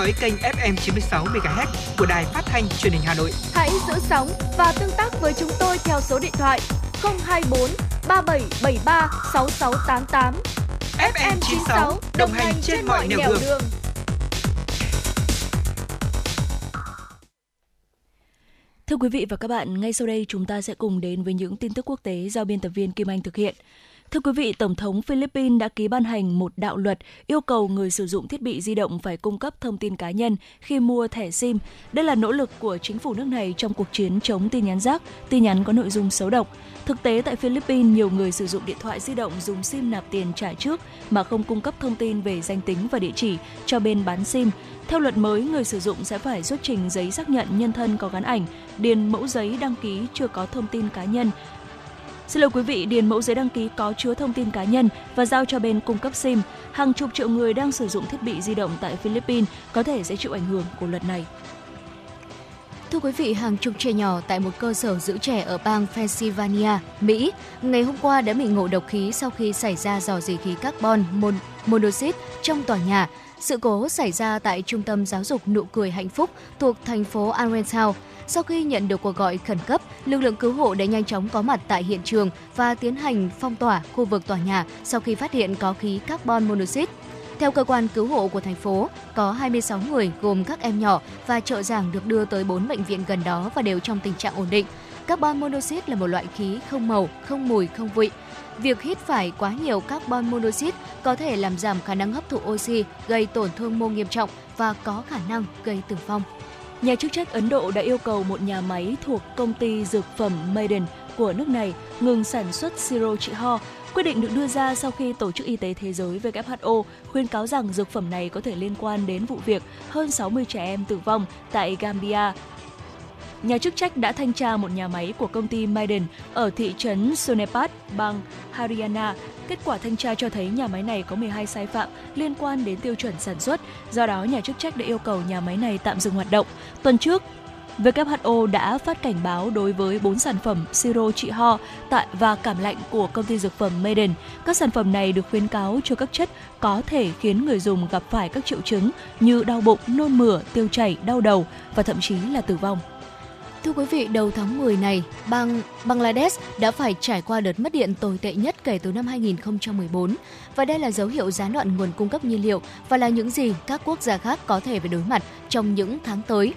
Dõi kênh FM 96 MHz của đài phát thanh truyền hình Hà Nội. Hãy giữ sóng và tương tác với chúng tôi theo số điện thoại 024 3773 6688. FM 96 đồng hành trên mọi nẻo đường. Thưa quý vị và các bạn, ngay sau đây chúng ta sẽ cùng đến với những tin tức quốc tế do biên tập viên Kim Anh thực hiện. Thưa quý vị, Tổng thống Philippines đã ký ban hành một đạo luật yêu cầu người sử dụng thiết bị di động phải cung cấp thông tin cá nhân khi mua thẻ SIM. Đây là nỗ lực của chính phủ nước này trong cuộc chiến chống tin nhắn rác, tin nhắn có nội dung xấu độc. Thực tế tại Philippines, nhiều người sử dụng điện thoại di động dùng SIM nạp tiền trả trước mà không cung cấp thông tin về danh tính và địa chỉ cho bên bán SIM. Theo luật mới, người sử dụng sẽ phải xuất trình giấy xác nhận nhân thân có gắn ảnh, điền mẫu giấy đăng ký chưa có thông tin cá nhân, Xin lỗi quý vị, điền mẫu giấy đăng ký có chứa thông tin cá nhân và giao cho bên cung cấp SIM. Hàng chục triệu người đang sử dụng thiết bị di động tại Philippines có thể sẽ chịu ảnh hưởng của luật này. Thưa quý vị, hàng chục trẻ nhỏ tại một cơ sở giữ trẻ ở bang Pennsylvania, Mỹ, ngày hôm qua đã bị ngộ độc khí sau khi xảy ra dò dỉ khí carbon mon- monoxide trong tòa nhà. Sự cố xảy ra tại Trung tâm Giáo dục Nụ cười Hạnh phúc thuộc thành phố Allentown. Sau khi nhận được cuộc gọi khẩn cấp, lực lượng cứu hộ đã nhanh chóng có mặt tại hiện trường và tiến hành phong tỏa khu vực tòa nhà sau khi phát hiện có khí carbon monoxide. Theo cơ quan cứu hộ của thành phố, có 26 người gồm các em nhỏ và trợ giảng được đưa tới 4 bệnh viện gần đó và đều trong tình trạng ổn định. Carbon monoxide là một loại khí không màu, không mùi, không vị. Việc hít phải quá nhiều carbon monoxide có thể làm giảm khả năng hấp thụ oxy, gây tổn thương mô nghiêm trọng và có khả năng gây tử vong. Nhà chức trách Ấn Độ đã yêu cầu một nhà máy thuộc công ty dược phẩm Maiden của nước này ngừng sản xuất siro trị ho. Quyết định được đưa ra sau khi Tổ chức Y tế Thế giới WHO khuyên cáo rằng dược phẩm này có thể liên quan đến vụ việc hơn 60 trẻ em tử vong tại Gambia. Nhà chức trách đã thanh tra một nhà máy của công ty Maiden ở thị trấn Sonepat, bang Haryana. Kết quả thanh tra cho thấy nhà máy này có 12 sai phạm liên quan đến tiêu chuẩn sản xuất. Do đó, nhà chức trách đã yêu cầu nhà máy này tạm dừng hoạt động. Tuần trước, WHO đã phát cảnh báo đối với 4 sản phẩm siro trị ho tại và cảm lạnh của công ty dược phẩm Maiden. Các sản phẩm này được khuyến cáo cho các chất có thể khiến người dùng gặp phải các triệu chứng như đau bụng, nôn mửa, tiêu chảy, đau đầu và thậm chí là tử vong. Thưa quý vị, đầu tháng 10 này, bang Bangladesh đã phải trải qua đợt mất điện tồi tệ nhất kể từ năm 2014 và đây là dấu hiệu gián đoạn nguồn cung cấp nhiên liệu và là những gì các quốc gia khác có thể phải đối mặt trong những tháng tới.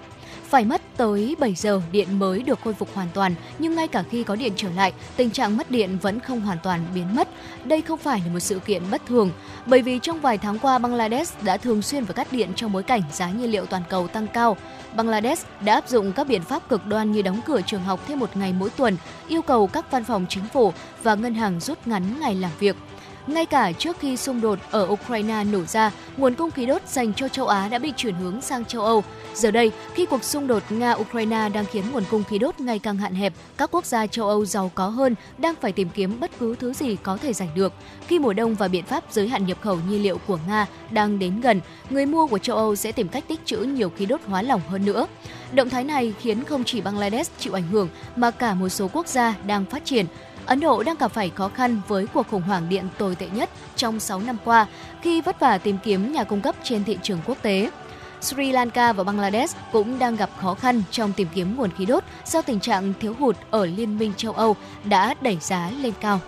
Phải mất tới 7 giờ điện mới được khôi phục hoàn toàn, nhưng ngay cả khi có điện trở lại, tình trạng mất điện vẫn không hoàn toàn biến mất. Đây không phải là một sự kiện bất thường, bởi vì trong vài tháng qua Bangladesh đã thường xuyên phải cắt điện trong bối cảnh giá nhiên liệu toàn cầu tăng cao. Bangladesh đã áp dụng các biện pháp cực đoan như đóng cửa trường học thêm một ngày mỗi tuần, yêu cầu các văn phòng chính phủ và ngân hàng rút ngắn ngày làm việc. Ngay cả trước khi xung đột ở Ukraine nổ ra, nguồn cung khí đốt dành cho châu Á đã bị chuyển hướng sang châu Âu. Giờ đây, khi cuộc xung đột Nga-Ukraine đang khiến nguồn cung khí đốt ngày càng hạn hẹp, các quốc gia châu Âu giàu có hơn đang phải tìm kiếm bất cứ thứ gì có thể giành được. Khi mùa đông và biện pháp giới hạn nhập khẩu nhiên liệu của Nga đang đến gần, người mua của châu Âu sẽ tìm cách tích trữ nhiều khí đốt hóa lỏng hơn nữa. Động thái này khiến không chỉ Bangladesh chịu ảnh hưởng mà cả một số quốc gia đang phát triển. Ấn Độ đang gặp phải khó khăn với cuộc khủng hoảng điện tồi tệ nhất trong 6 năm qua khi vất vả tìm kiếm nhà cung cấp trên thị trường quốc tế. Sri Lanka và Bangladesh cũng đang gặp khó khăn trong tìm kiếm nguồn khí đốt do tình trạng thiếu hụt ở Liên minh châu Âu đã đẩy giá lên cao.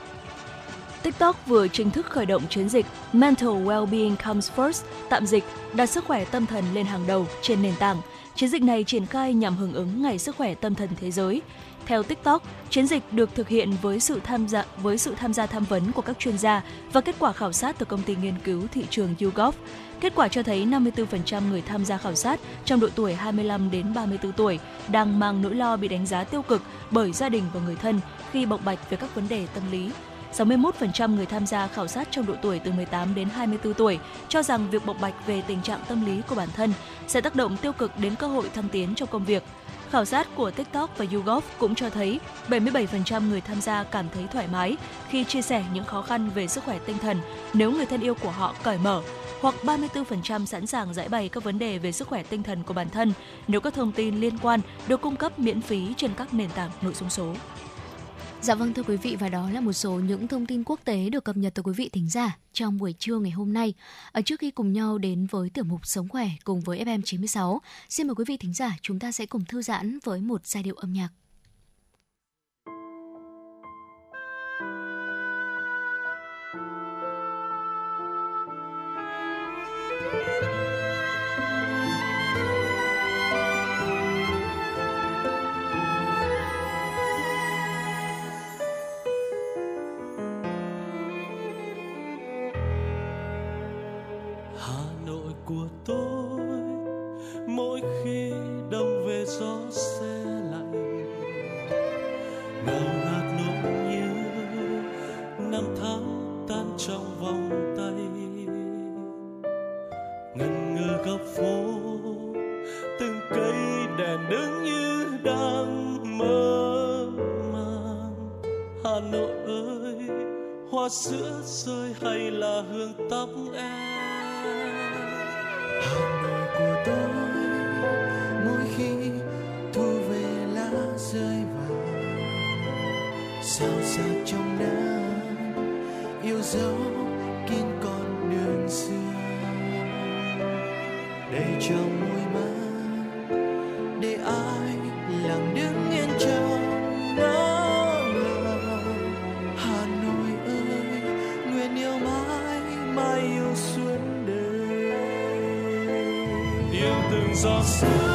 TikTok vừa chính thức khởi động chiến dịch Mental Wellbeing Comes First, tạm dịch đặt sức khỏe tâm thần lên hàng đầu trên nền tảng. Chiến dịch này triển khai nhằm hưởng ứng Ngày Sức khỏe Tâm thần Thế giới. Theo TikTok, chiến dịch được thực hiện với sự tham gia với sự tham gia tham vấn của các chuyên gia và kết quả khảo sát từ công ty nghiên cứu thị trường YouGov. Kết quả cho thấy 54% người tham gia khảo sát trong độ tuổi 25 đến 34 tuổi đang mang nỗi lo bị đánh giá tiêu cực bởi gia đình và người thân khi bộc bạch về các vấn đề tâm lý. 61% người tham gia khảo sát trong độ tuổi từ 18 đến 24 tuổi cho rằng việc bộc bạch về tình trạng tâm lý của bản thân sẽ tác động tiêu cực đến cơ hội thăng tiến trong công việc. Khảo sát của TikTok và YouGov cũng cho thấy 77% người tham gia cảm thấy thoải mái khi chia sẻ những khó khăn về sức khỏe tinh thần nếu người thân yêu của họ cởi mở, hoặc 34% sẵn sàng giải bày các vấn đề về sức khỏe tinh thần của bản thân nếu các thông tin liên quan được cung cấp miễn phí trên các nền tảng nội dung số. Dạ vâng thưa quý vị và đó là một số những thông tin quốc tế được cập nhật tới quý vị thính giả trong buổi trưa ngày hôm nay. Ở trước khi cùng nhau đến với tiểu mục Sống khỏe cùng với FM96, xin mời quý vị thính giả chúng ta sẽ cùng thư giãn với một giai điệu âm nhạc. Hoa sữa rơi hay là hương tóc em? Hà Nội của tôi, mỗi khi thu về lá rơi vàng sao xa trong nắng yêu dấu kín con đường xưa đầy trong môi yêu từng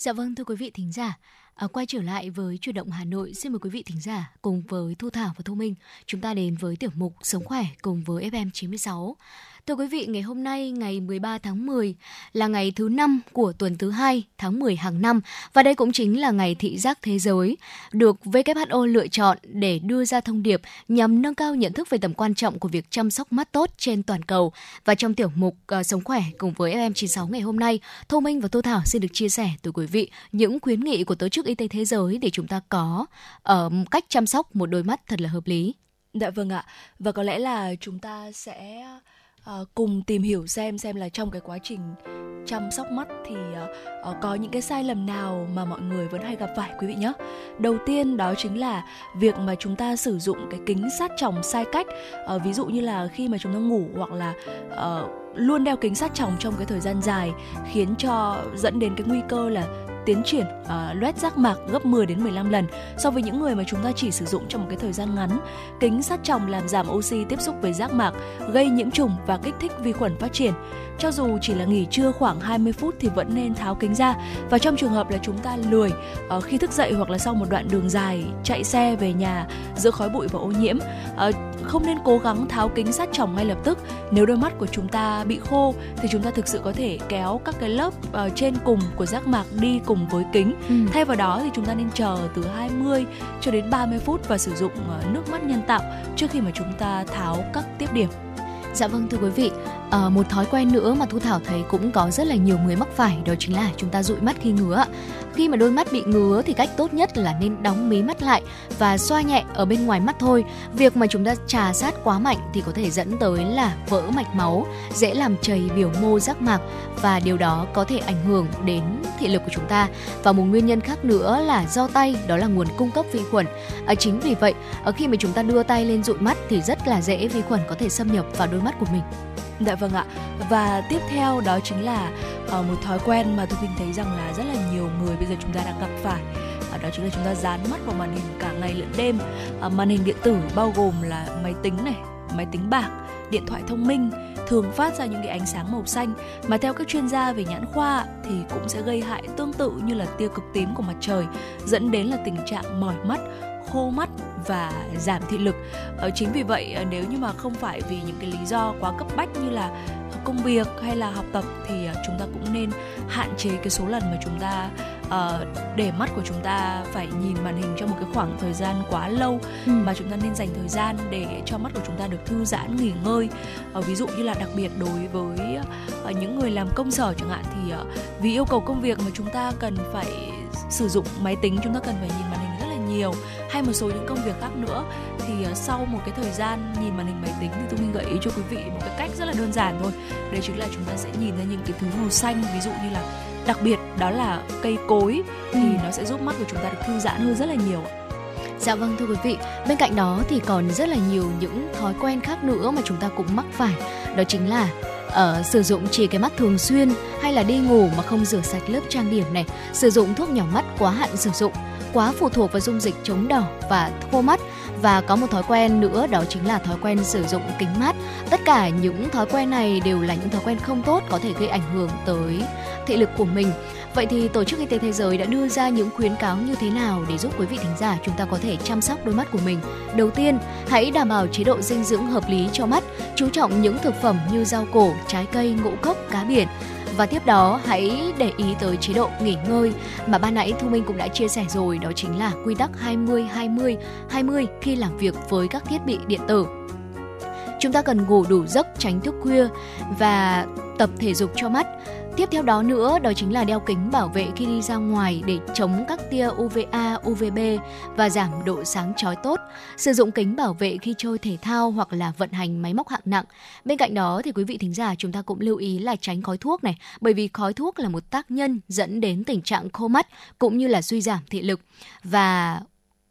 Dạ vâng thưa quý vị thính giả, à, quay trở lại với chuyển động Hà Nội, xin mời quý vị thính giả cùng với Thu Thảo và Thu Minh chúng ta đến với tiểu mục Sống khỏe cùng với FM 96. Thưa quý vị, ngày hôm nay ngày 13 tháng 10 là ngày thứ năm của tuần thứ hai tháng 10 hàng năm và đây cũng chính là ngày thị giác thế giới được WHO lựa chọn để đưa ra thông điệp nhằm nâng cao nhận thức về tầm quan trọng của việc chăm sóc mắt tốt trên toàn cầu. Và trong tiểu mục uh, Sống khỏe cùng với FM96 ngày hôm nay, Thu Minh và Tô Thảo xin được chia sẻ tới quý vị những khuyến nghị của Tổ chức Y tế Thế giới để chúng ta có uh, cách chăm sóc một đôi mắt thật là hợp lý. Dạ vâng ạ. Và có lẽ là chúng ta sẽ Ờ, cùng tìm hiểu xem xem là trong cái quá trình chăm sóc mắt thì ờ, ờ, có những cái sai lầm nào mà mọi người vẫn hay gặp phải, quý vị nhé. Đầu tiên đó chính là việc mà chúng ta sử dụng cái kính sát tròng sai cách. Ví dụ như là khi mà chúng ta ngủ hoặc là luôn đeo kính sát tròng trong cái thời gian dài khiến cho dẫn đến cái nguy cơ là tiến triển uh, loét giác mạc gấp 10 đến 15 lần so với những người mà chúng ta chỉ sử dụng trong một cái thời gian ngắn. Kính sát tròng làm giảm oxy tiếp xúc với giác mạc, gây nhiễm trùng và kích thích vi khuẩn phát triển. Cho dù chỉ là nghỉ trưa khoảng 20 phút thì vẫn nên tháo kính ra. Và trong trường hợp là chúng ta lười uh, khi thức dậy hoặc là sau một đoạn đường dài chạy xe về nhà giữa khói bụi và ô nhiễm uh, không nên cố gắng tháo kính sát tròng ngay lập tức. Nếu đôi mắt của chúng ta bị khô thì chúng ta thực sự có thể kéo các cái lớp uh, trên cùng của giác mạc đi cùng với kính. Ừ. thay vào đó thì chúng ta nên chờ từ 20 cho đến 30 phút và sử dụng uh, nước mắt nhân tạo trước khi mà chúng ta tháo các tiếp điểm. Dạ vâng thưa quý vị, à, một thói quen nữa mà Thu Thảo thấy cũng có rất là nhiều người mắc phải đó chính là chúng ta dụi mắt khi ngứa. Khi mà đôi mắt bị ngứa thì cách tốt nhất là nên đóng mí mắt lại và xoa nhẹ ở bên ngoài mắt thôi. Việc mà chúng ta trà sát quá mạnh thì có thể dẫn tới là vỡ mạch máu, dễ làm chảy biểu mô giác mạc và điều đó có thể ảnh hưởng đến thị lực của chúng ta. Và một nguyên nhân khác nữa là do tay, đó là nguồn cung cấp vi khuẩn. À, chính vì vậy, ở khi mà chúng ta đưa tay lên dụi mắt thì rất là dễ vi khuẩn có thể xâm nhập vào đôi mắt của mình. Dạ vâng ạ. Và tiếp theo đó chính là uh, một thói quen mà tôi Vinh thấy rằng là rất là nhiều người bây giờ chúng ta đang gặp phải. Ờ, đó chính là chúng ta dán mắt vào màn hình cả ngày lẫn đêm. Ờ, màn hình điện tử bao gồm là máy tính này, máy tính bảng, điện thoại thông minh thường phát ra những cái ánh sáng màu xanh mà theo các chuyên gia về nhãn khoa thì cũng sẽ gây hại tương tự như là tia cực tím của mặt trời dẫn đến là tình trạng mỏi mắt khô mắt và giảm thị lực ờ, chính vì vậy ờ, nếu như mà không phải vì những cái lý do quá cấp bách như là công việc hay là học tập thì ờ, chúng ta cũng nên hạn chế cái số lần mà chúng ta ờ, để mắt của chúng ta phải nhìn màn hình trong một cái khoảng thời gian quá lâu Ừ. mà chúng ta nên dành thời gian để cho mắt của chúng ta được thư giãn nghỉ ngơi Ờ, ví dụ như là đặc biệt đối với ờ, những người làm công sở chẳng hạn thì ờ, vì yêu cầu công việc mà chúng ta cần phải sử dụng máy tính chúng ta cần phải nhìn màn hình nhiều hay một số những công việc khác nữa thì ờ, sau một cái thời gian nhìn màn hình máy tính thì tôi mình gợi ý cho quý vị một cái cách rất là đơn giản thôi đấy chính là chúng ta sẽ nhìn ra những cái thứ màu xanh ví dụ như là đặc biệt đó là cây cối thì nó sẽ giúp mắt của chúng ta được thư giãn hơn rất là nhiều. Dạ vâng thưa quý vị, bên cạnh đó thì còn rất là nhiều những thói quen khác nữa mà chúng ta cũng mắc phải. Đó chính là ở sử dụng chỉ cái mắt thường xuyên hay là đi ngủ mà không rửa sạch lớp trang điểm này, sử dụng thuốc nhỏ mắt quá hạn sử dụng, quá phụ thuộc vào dung dịch chống đỏ và khô mắt và có một thói quen nữa đó chính là thói quen sử dụng kính mát. Tất cả những thói quen này đều là những thói quen không tốt có thể gây ảnh hưởng tới thị lực của mình. Vậy thì Tổ chức Y tế Thế giới đã đưa ra những khuyến cáo như thế nào để giúp quý vị thính giả chúng ta có thể chăm sóc đôi mắt của mình? Đầu tiên, hãy đảm bảo chế độ dinh dưỡng hợp lý cho mắt, chú trọng những thực phẩm như rau cổ, trái cây, ngũ cốc, cá biển. Và tiếp đó, hãy để ý tới chế độ nghỉ ngơi mà ban nãy Thu Minh cũng đã chia sẻ rồi, đó chính là quy tắc 20 20 20 khi làm việc với các thiết bị điện tử. Chúng ta cần ngủ đủ giấc, tránh thức khuya và tập thể dục cho mắt. Tiếp theo đó nữa đó chính là đeo kính bảo vệ khi đi ra ngoài để chống các tia UVA, UVB và giảm độ sáng chói tốt. Sử dụng kính bảo vệ khi chơi thể thao hoặc là vận hành máy móc hạng nặng. Bên cạnh đó thì quý vị thính giả chúng ta cũng lưu ý là tránh khói thuốc này, bởi vì khói thuốc là một tác nhân dẫn đến tình trạng khô mắt cũng như là suy giảm thị lực và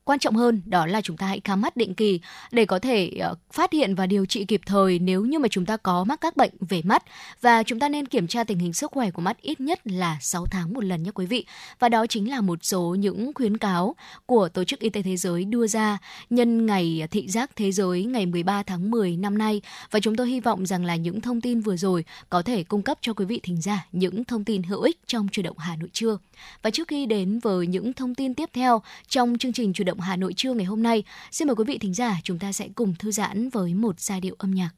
Quan trọng hơn đó là chúng ta hãy khám mắt định kỳ để có thể ờ, phát hiện và điều trị kịp thời nếu như mà chúng ta có mắc các bệnh về mắt và chúng ta nên kiểm tra tình hình sức khỏe của mắt ít nhất là 6 tháng một lần nhé quý vị. Và đó chính là một số những khuyến cáo của Tổ chức Y tế Thế giới đưa ra nhân ngày thị giác thế giới ngày 13 tháng 10 năm nay và chúng tôi hy vọng rằng là những thông tin vừa rồi có thể cung cấp cho quý vị thính giả những thông tin hữu ích trong chuyển động Hà Nội trưa. Và trước khi đến với những thông tin tiếp theo trong chương trình chuyển động Hà Nội trưa ngày hôm nay, xin mời quý vị thính giả chúng ta sẽ cùng thư giãn với một giai điệu âm nhạc.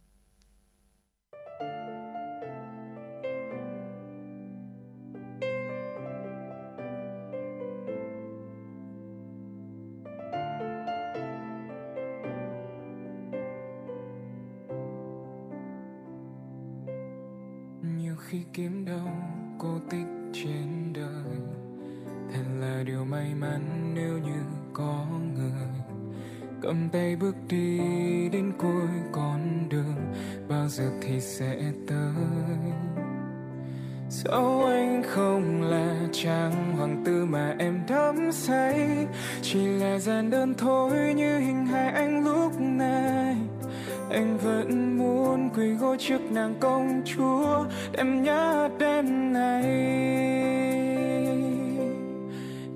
nhiều khi kiếm đâu cô tích trên đời thật là điều may mắn nếu như có người. Cầm tay bước đi đến cuối con đường, bao giờ thì sẽ tới. Dẫu anh không là chàng hoàng tử mà em đắm say, chỉ là gian đơn thôi như hình hài anh lúc này. Anh vẫn muốn quỳ gối trước nàng công chúa em nhớ đêm này.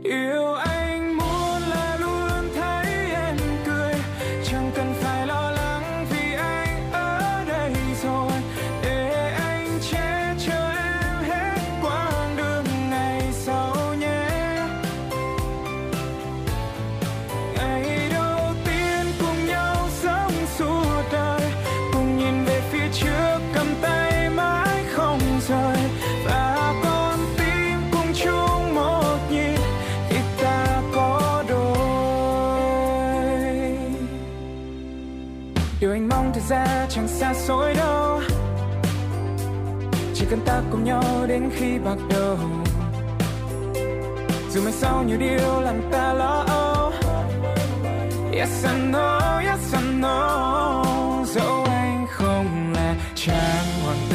Yêu. anh dối đâu. Chỉ cần ta cùng nhau đến khi bạc đầu. Dù mai sau nhiều điều làm ta lo âu. Yes I know, yes I know. Dẫu anh không là chàng hoàng tử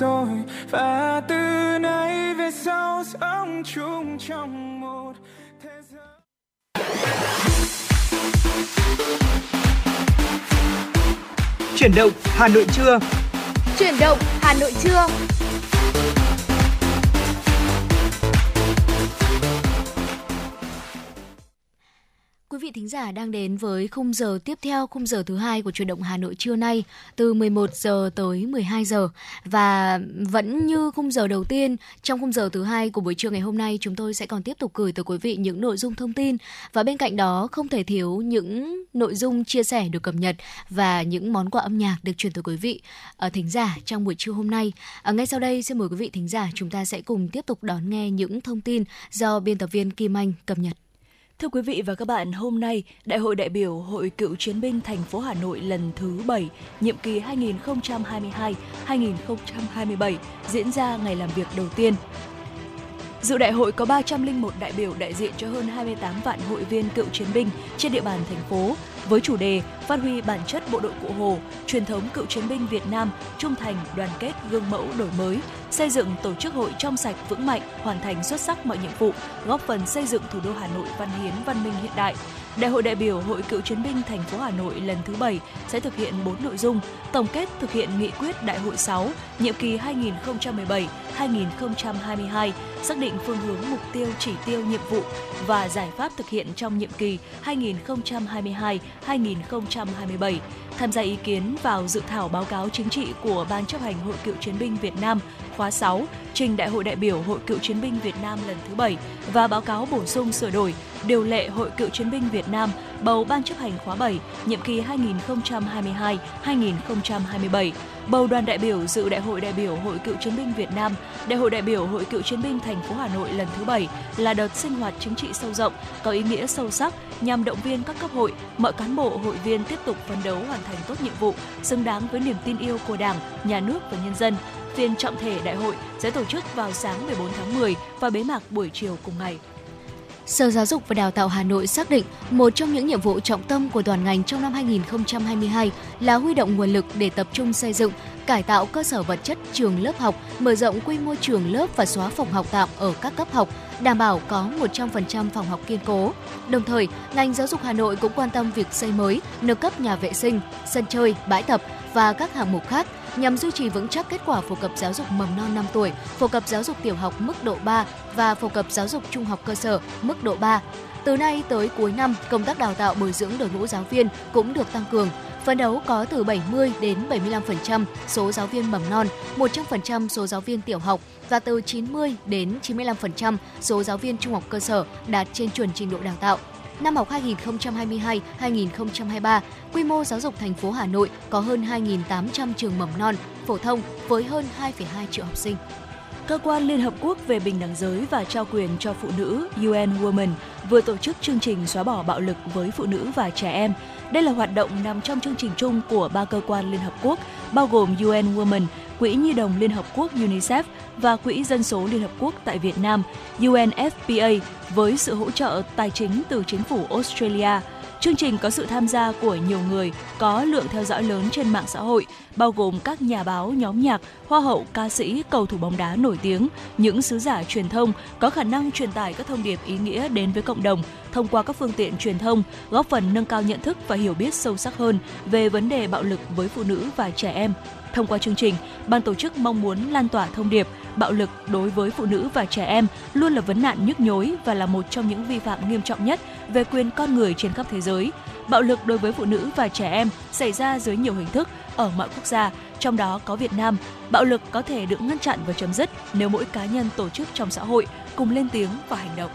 rồi và từ nay về sau sống chung trong một thế giới. Chuyển động Hà Nội trưa. Chuyển động Hà Nội trưa. Thính giả đang đến với khung giờ tiếp theo, khung giờ thứ hai của chuyển động Hà Nội trưa nay từ 11 giờ tới 12 giờ và vẫn như khung giờ đầu tiên trong khung giờ thứ hai của buổi trưa ngày hôm nay chúng tôi sẽ còn tiếp tục gửi tới quý vị những nội dung thông tin và bên cạnh đó không thể thiếu những nội dung chia sẻ được cập nhật và những món quà âm nhạc được chuyển tới quý vị ở thính giả trong buổi trưa hôm nay. À, ngay sau đây xin mời quý vị thính giả chúng ta sẽ cùng tiếp tục đón nghe những thông tin do biên tập viên Kim Anh cập nhật. Thưa quý vị và các bạn, hôm nay, Đại hội đại biểu Hội Cựu chiến binh thành phố Hà Nội lần thứ 7, nhiệm kỳ 2022-2027 diễn ra ngày làm việc đầu tiên. Dự đại hội có 301 đại biểu đại diện cho hơn 28 vạn hội viên cựu chiến binh trên địa bàn thành phố với chủ đề Phát huy bản chất bộ đội cụ Hồ, truyền thống cựu chiến binh Việt Nam, trung thành, đoàn kết, gương mẫu, đổi mới, xây dựng tổ chức hội trong sạch vững mạnh, hoàn thành xuất sắc mọi nhiệm vụ, góp phần xây dựng thủ đô Hà Nội văn hiến, văn minh hiện đại. Đại hội đại biểu Hội Cựu chiến binh thành phố Hà Nội lần thứ 7 sẽ thực hiện 4 nội dung: tổng kết thực hiện nghị quyết Đại hội 6, nhiệm kỳ 2017-2022, xác định phương hướng mục tiêu chỉ tiêu nhiệm vụ và giải pháp thực hiện trong nhiệm kỳ 2022-2027. Tham gia ý kiến vào dự thảo báo cáo chính trị của Ban chấp hành Hội Cựu chiến binh Việt Nam khóa 6 trình Đại hội đại biểu Hội Cựu chiến binh Việt Nam lần thứ 7 và báo cáo bổ sung sửa đổi điều lệ Hội Cựu chiến binh Việt Nam bầu Ban chấp hành khóa 7 nhiệm kỳ 2022-2027 bầu đoàn đại biểu dự Đại hội đại biểu Hội Cựu chiến binh Việt Nam, Đại hội đại biểu Hội Cựu chiến binh thành phố Hà Nội lần thứ 7 là đợt sinh hoạt chính trị sâu rộng, có ý nghĩa sâu sắc nhằm động viên các cấp hội, mọi cán bộ hội viên tiếp tục phấn đấu hoàn thành tốt nhiệm vụ, xứng đáng với niềm tin yêu của Đảng, Nhà nước và nhân dân. Phiên trọng thể đại hội sẽ tổ chức vào sáng 14 tháng 10 và bế mạc buổi chiều cùng ngày. Sở Giáo dục và Đào tạo Hà Nội xác định một trong những nhiệm vụ trọng tâm của toàn ngành trong năm 2022 là huy động nguồn lực để tập trung xây dựng, cải tạo cơ sở vật chất trường lớp học, mở rộng quy mô trường lớp và xóa phòng học tạm ở các cấp học, đảm bảo có 100% phòng học kiên cố. Đồng thời, ngành giáo dục Hà Nội cũng quan tâm việc xây mới, nâng cấp nhà vệ sinh, sân chơi, bãi tập và các hạng mục khác nhằm duy trì vững chắc kết quả phổ cập giáo dục mầm non 5 tuổi, phổ cập giáo dục tiểu học mức độ 3 và phổ cập giáo dục trung học cơ sở mức độ 3. Từ nay tới cuối năm, công tác đào tạo bồi dưỡng đội ngũ giáo viên cũng được tăng cường. Phấn đấu có từ 70 đến 75% số giáo viên mầm non, 100% số giáo viên tiểu học và từ 90 đến 95% số giáo viên trung học cơ sở đạt trên chuẩn trình độ đào tạo. Năm học 2022-2023, quy mô giáo dục thành phố Hà Nội có hơn 2.800 trường mầm non, phổ thông với hơn 2,2 triệu học sinh. Cơ quan Liên Hợp Quốc về Bình đẳng giới và trao quyền cho phụ nữ UN Women vừa tổ chức chương trình xóa bỏ bạo lực với phụ nữ và trẻ em. Đây là hoạt động nằm trong chương trình chung của ba cơ quan Liên Hợp Quốc, bao gồm UN Women, Quỹ Nhi đồng Liên Hợp Quốc UNICEF và Quỹ Dân số Liên Hợp Quốc tại Việt Nam UNFPA với sự hỗ trợ tài chính từ chính phủ Australia. Chương trình có sự tham gia của nhiều người có lượng theo dõi lớn trên mạng xã hội, bao gồm các nhà báo, nhóm nhạc, hoa hậu, ca sĩ, cầu thủ bóng đá nổi tiếng, những sứ giả truyền thông có khả năng truyền tải các thông điệp ý nghĩa đến với cộng đồng thông qua các phương tiện truyền thông, góp phần nâng cao nhận thức và hiểu biết sâu sắc hơn về vấn đề bạo lực với phụ nữ và trẻ em. Thông qua chương trình, ban tổ chức mong muốn lan tỏa thông điệp bạo lực đối với phụ nữ và trẻ em luôn là vấn nạn nhức nhối và là một trong những vi phạm nghiêm trọng nhất về quyền con người trên khắp thế giới. Bạo lực đối với phụ nữ và trẻ em xảy ra dưới nhiều hình thức ở mọi quốc gia, trong đó có Việt Nam. Bạo lực có thể được ngăn chặn và chấm dứt nếu mỗi cá nhân tổ chức trong xã hội cùng lên tiếng và hành động.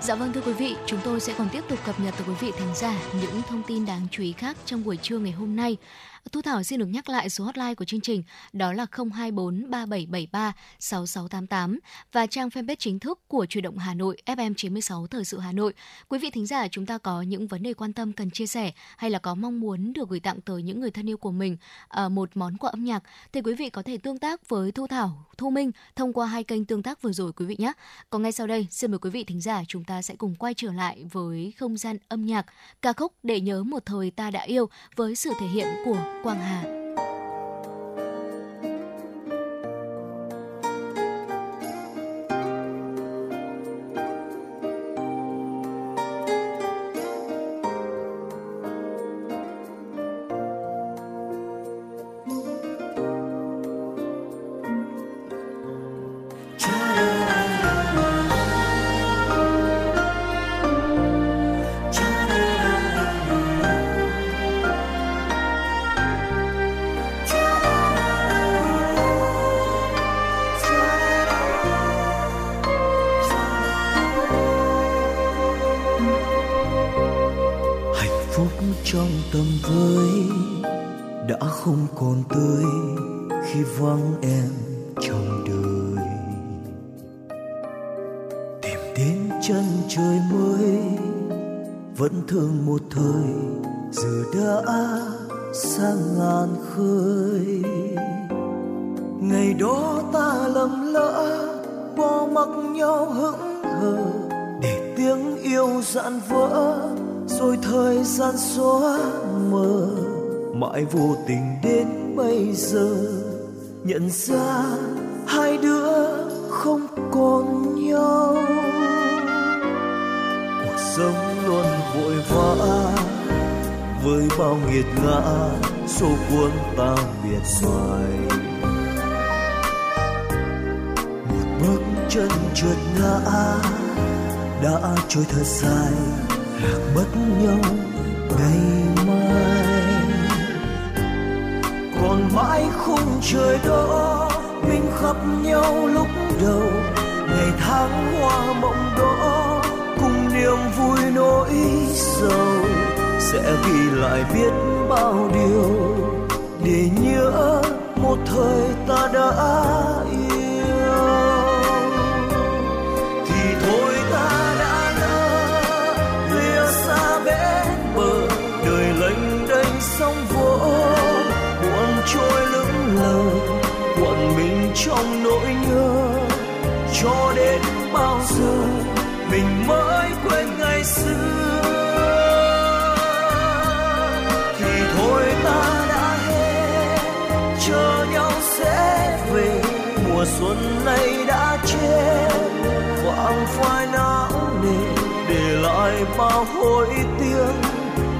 Dạ vâng thưa quý vị, chúng tôi sẽ còn tiếp tục cập nhật tới quý vị thính giả những thông tin đáng chú ý khác trong buổi trưa ngày hôm nay. Thu Thảo xin được nhắc lại số hotline của chương trình đó là 024 3773 6688 và trang fanpage chính thức của Truyền động Hà Nội FM 96 Thời sự Hà Nội. Quý vị thính giả chúng ta có những vấn đề quan tâm cần chia sẻ hay là có mong muốn được gửi tặng tới những người thân yêu của mình ờ, một món quà âm nhạc thì quý vị có thể tương tác với Thu Thảo, Thu Minh thông qua hai kênh tương tác vừa rồi quý vị nhé. Còn ngay sau đây, xin mời quý vị thính giả chúng ta sẽ cùng quay trở lại với không gian âm nhạc, ca khúc để nhớ một thời ta đã yêu với sự thể hiện của Quang Hà. Trôi thật dài lạc mất nhau ngày mai. Còn mãi khung trời đó, mình khắp nhau lúc đầu. Ngày tháng hoa mộng đó, cùng niềm vui nỗi sầu. Sẽ ghi lại biết bao điều để nhớ một thời ta đã trong nỗi nhớ cho đến bao giờ mình mới quên ngày xưa. Thì thôi ta đã hết, chờ nhau sẽ về. Mùa xuân này đã chết, quãng phai não nề để lại bao hối tiếc.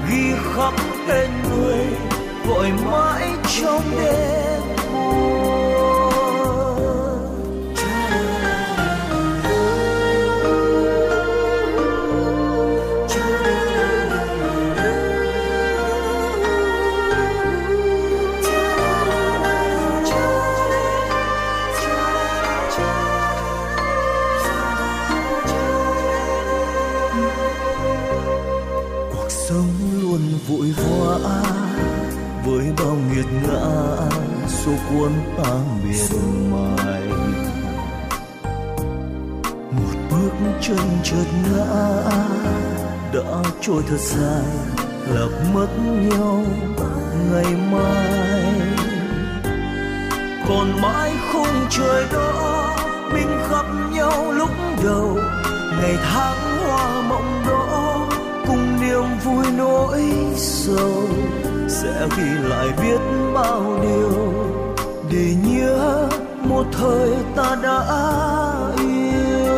Ghi khắc tên người, gọi mãi trong đêm. Số cuốn ta miệt mài. Một bước chân chợt ngã, đã trôi thật dài lạc mất nhau ngày mai. Còn mãi khung trời đó mình khắp nhau lúc đầu, ngày tháng hoa mộng đó cùng niềm vui nỗi sầu, sẽ ghi lại biết bao điều để nhớ một thời ta đã yêu.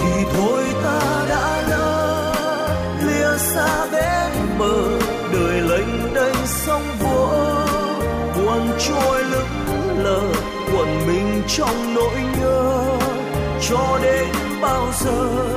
Thì thôi ta đã lỡ lìa xa bên bờ, đời lênh đênh sóng vỗ, buồn trôi lững lờ quẩn mình trong nỗi nhớ. Cho đến bao giờ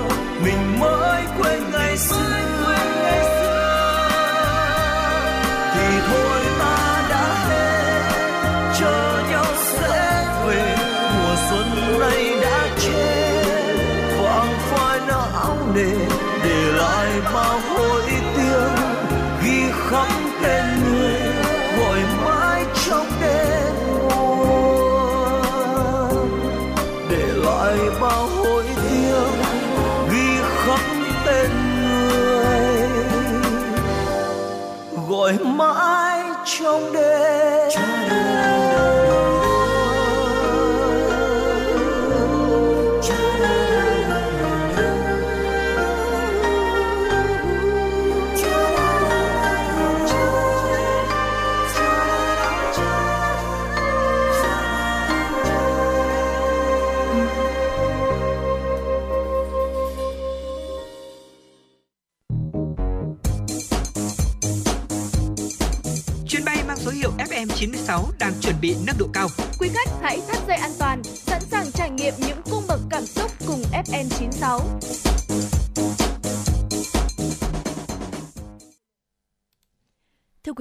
96 đang chuẩn bị nâng độ cao.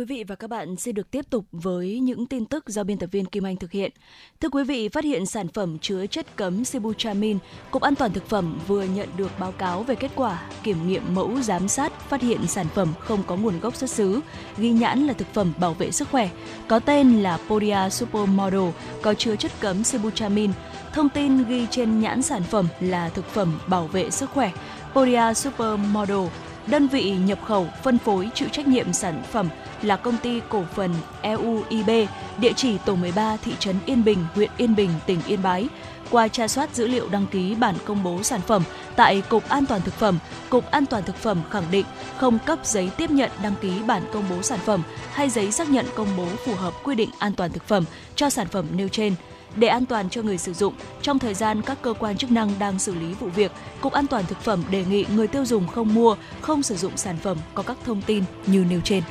Quý vị và các bạn, xin được tiếp tục với những tin tức do biên tập viên Kim Anh thực hiện. Thưa quý vị, phát hiện sản phẩm chứa chất cấm sibutramine, Cục An toàn thực phẩm vừa nhận được báo cáo về kết quả kiểm nghiệm mẫu giám sát phát hiện sản phẩm không có nguồn gốc xuất xứ, ghi nhãn là thực phẩm bảo vệ sức khỏe, có tên là Podia Supermodel, có chứa chất cấm sibutramine. Thông tin ghi trên nhãn sản phẩm là thực phẩm bảo vệ sức khỏe. Podia Supermodel Đơn vị nhập khẩu, phân phối chịu trách nhiệm sản phẩm là công ty cổ phần EUIB, địa chỉ tổ 13 thị trấn Yên Bình, huyện Yên Bình, tỉnh Yên Bái. Qua tra soát dữ liệu đăng ký bản công bố sản phẩm tại Cục An toàn thực phẩm, Cục An toàn thực phẩm khẳng định không cấp giấy tiếp nhận đăng ký bản công bố sản phẩm hay giấy xác nhận công bố phù hợp quy định an toàn thực phẩm cho sản phẩm nêu trên. Để an toàn cho người sử dụng, trong thời gian các cơ quan chức năng đang xử lý vụ việc, Cục An toàn thực phẩm đề nghị người tiêu dùng không mua, không sử dụng sản phẩm có các thông tin như nêu trên.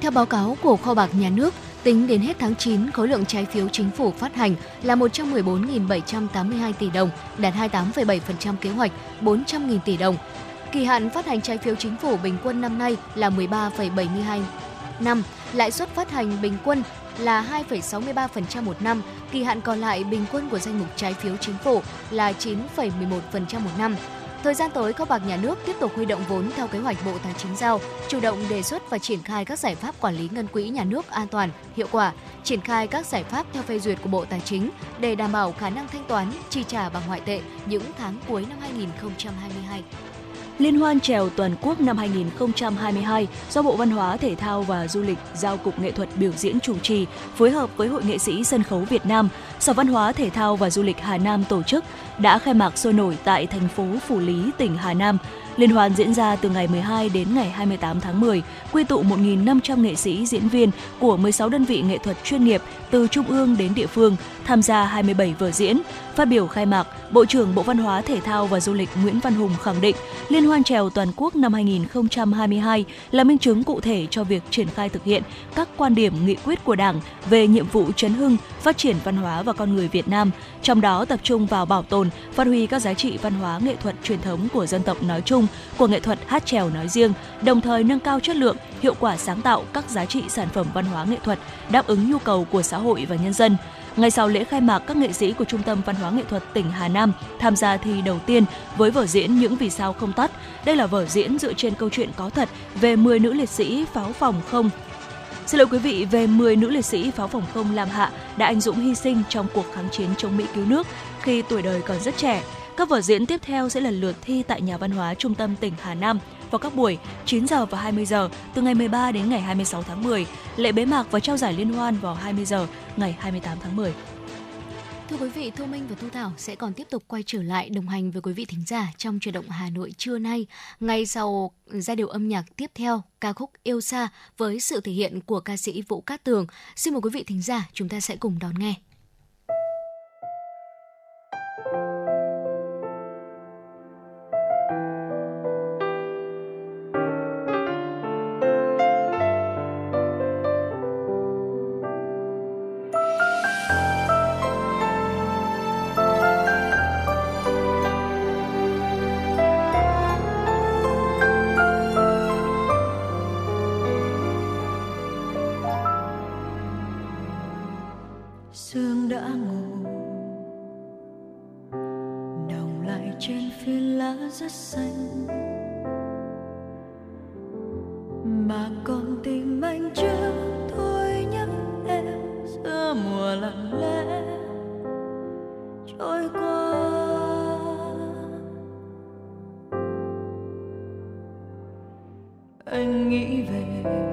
Theo báo cáo của Kho bạc Nhà nước, tính đến hết tháng 9, khối lượng trái phiếu chính phủ phát hành là 114.782 tỷ đồng, đạt 28,7% kế hoạch 400.000 tỷ đồng. Kỳ hạn phát hành trái phiếu chính phủ bình quân năm nay là 13,72 năm, lãi suất phát hành bình quân là 2,63% một năm, kỳ hạn còn lại bình quân của danh mục trái phiếu chính phủ là 9,11% một năm. Thời gian tới, Kho bạc Nhà nước tiếp tục huy động vốn theo kế hoạch Bộ Tài chính giao, chủ động đề xuất và triển khai các giải pháp quản lý ngân quỹ nhà nước an toàn, hiệu quả, triển khai các giải pháp theo phê duyệt của Bộ Tài chính để đảm bảo khả năng thanh toán, chi trả bằng ngoại tệ những tháng cuối năm 2022. Liên hoan trèo toàn quốc năm 2022 do Bộ Văn hóa, Thể thao và Du lịch giao Cục Nghệ thuật biểu diễn chủ trì phối hợp với Hội nghệ sĩ sân khấu Việt Nam, Sở Văn hóa, Thể thao và Du lịch Hà Nam tổ chức đã khai mạc sôi nổi tại thành phố Phủ Lý, tỉnh Hà Nam. Liên hoan diễn ra từ ngày 12 đến ngày 28 tháng 10, quy tụ 1.500 nghệ sĩ, diễn viên của 16 đơn vị nghệ thuật chuyên nghiệp từ trung ương đến địa phương tham gia 27 vở diễn. Phát biểu khai mạc, Bộ trưởng Bộ Văn hóa, Thể thao và Du lịch Nguyễn Văn Hùng khẳng định Liên hoan trèo toàn quốc năm 2022 là minh chứng cụ thể cho việc triển khai thực hiện các quan điểm nghị quyết của Đảng về nhiệm vụ chấn hưng, phát triển văn hóa và con người Việt Nam, trong đó tập trung vào bảo tồn, phát huy các giá trị văn hóa nghệ thuật truyền thống của dân tộc nói chung, của nghệ thuật hát trèo nói riêng, đồng thời nâng cao chất lượng, hiệu quả sáng tạo các giá trị sản phẩm văn hóa nghệ thuật đáp ứng nhu cầu của xã hội và nhân dân. Ngay sau lễ khai mạc, các nghệ sĩ của Trung tâm Văn hóa Nghệ thuật tỉnh Hà Nam tham gia thi đầu tiên với vở diễn Những vì sao không tắt. Đây là vở diễn dựa trên câu chuyện có thật về 10 nữ liệt sĩ pháo phòng không Xin lỗi quý vị về 10 nữ liệt sĩ pháo phòng không làm hạ đã anh dũng hy sinh trong cuộc kháng chiến chống Mỹ cứu nước khi tuổi đời còn rất trẻ. Các vở diễn tiếp theo sẽ lần lượt thi tại Nhà văn hóa Trung tâm tỉnh Hà Nam vào các buổi 9 giờ và 20 giờ từ ngày 13 đến ngày 26 tháng 10. Lễ bế mạc và trao giải liên hoan vào 20 giờ ngày 28 tháng 10. Thưa quý vị, Thu Minh và Thu Thảo sẽ còn tiếp tục quay trở lại đồng hành với quý vị thính giả trong chuyển động Hà Nội trưa nay. Ngay sau giai điệu âm nhạc tiếp theo, ca khúc Yêu Xa với sự thể hiện của ca sĩ Vũ Cát Tường. Xin mời quý vị thính giả, chúng ta sẽ cùng đón nghe. Anh nghĩ về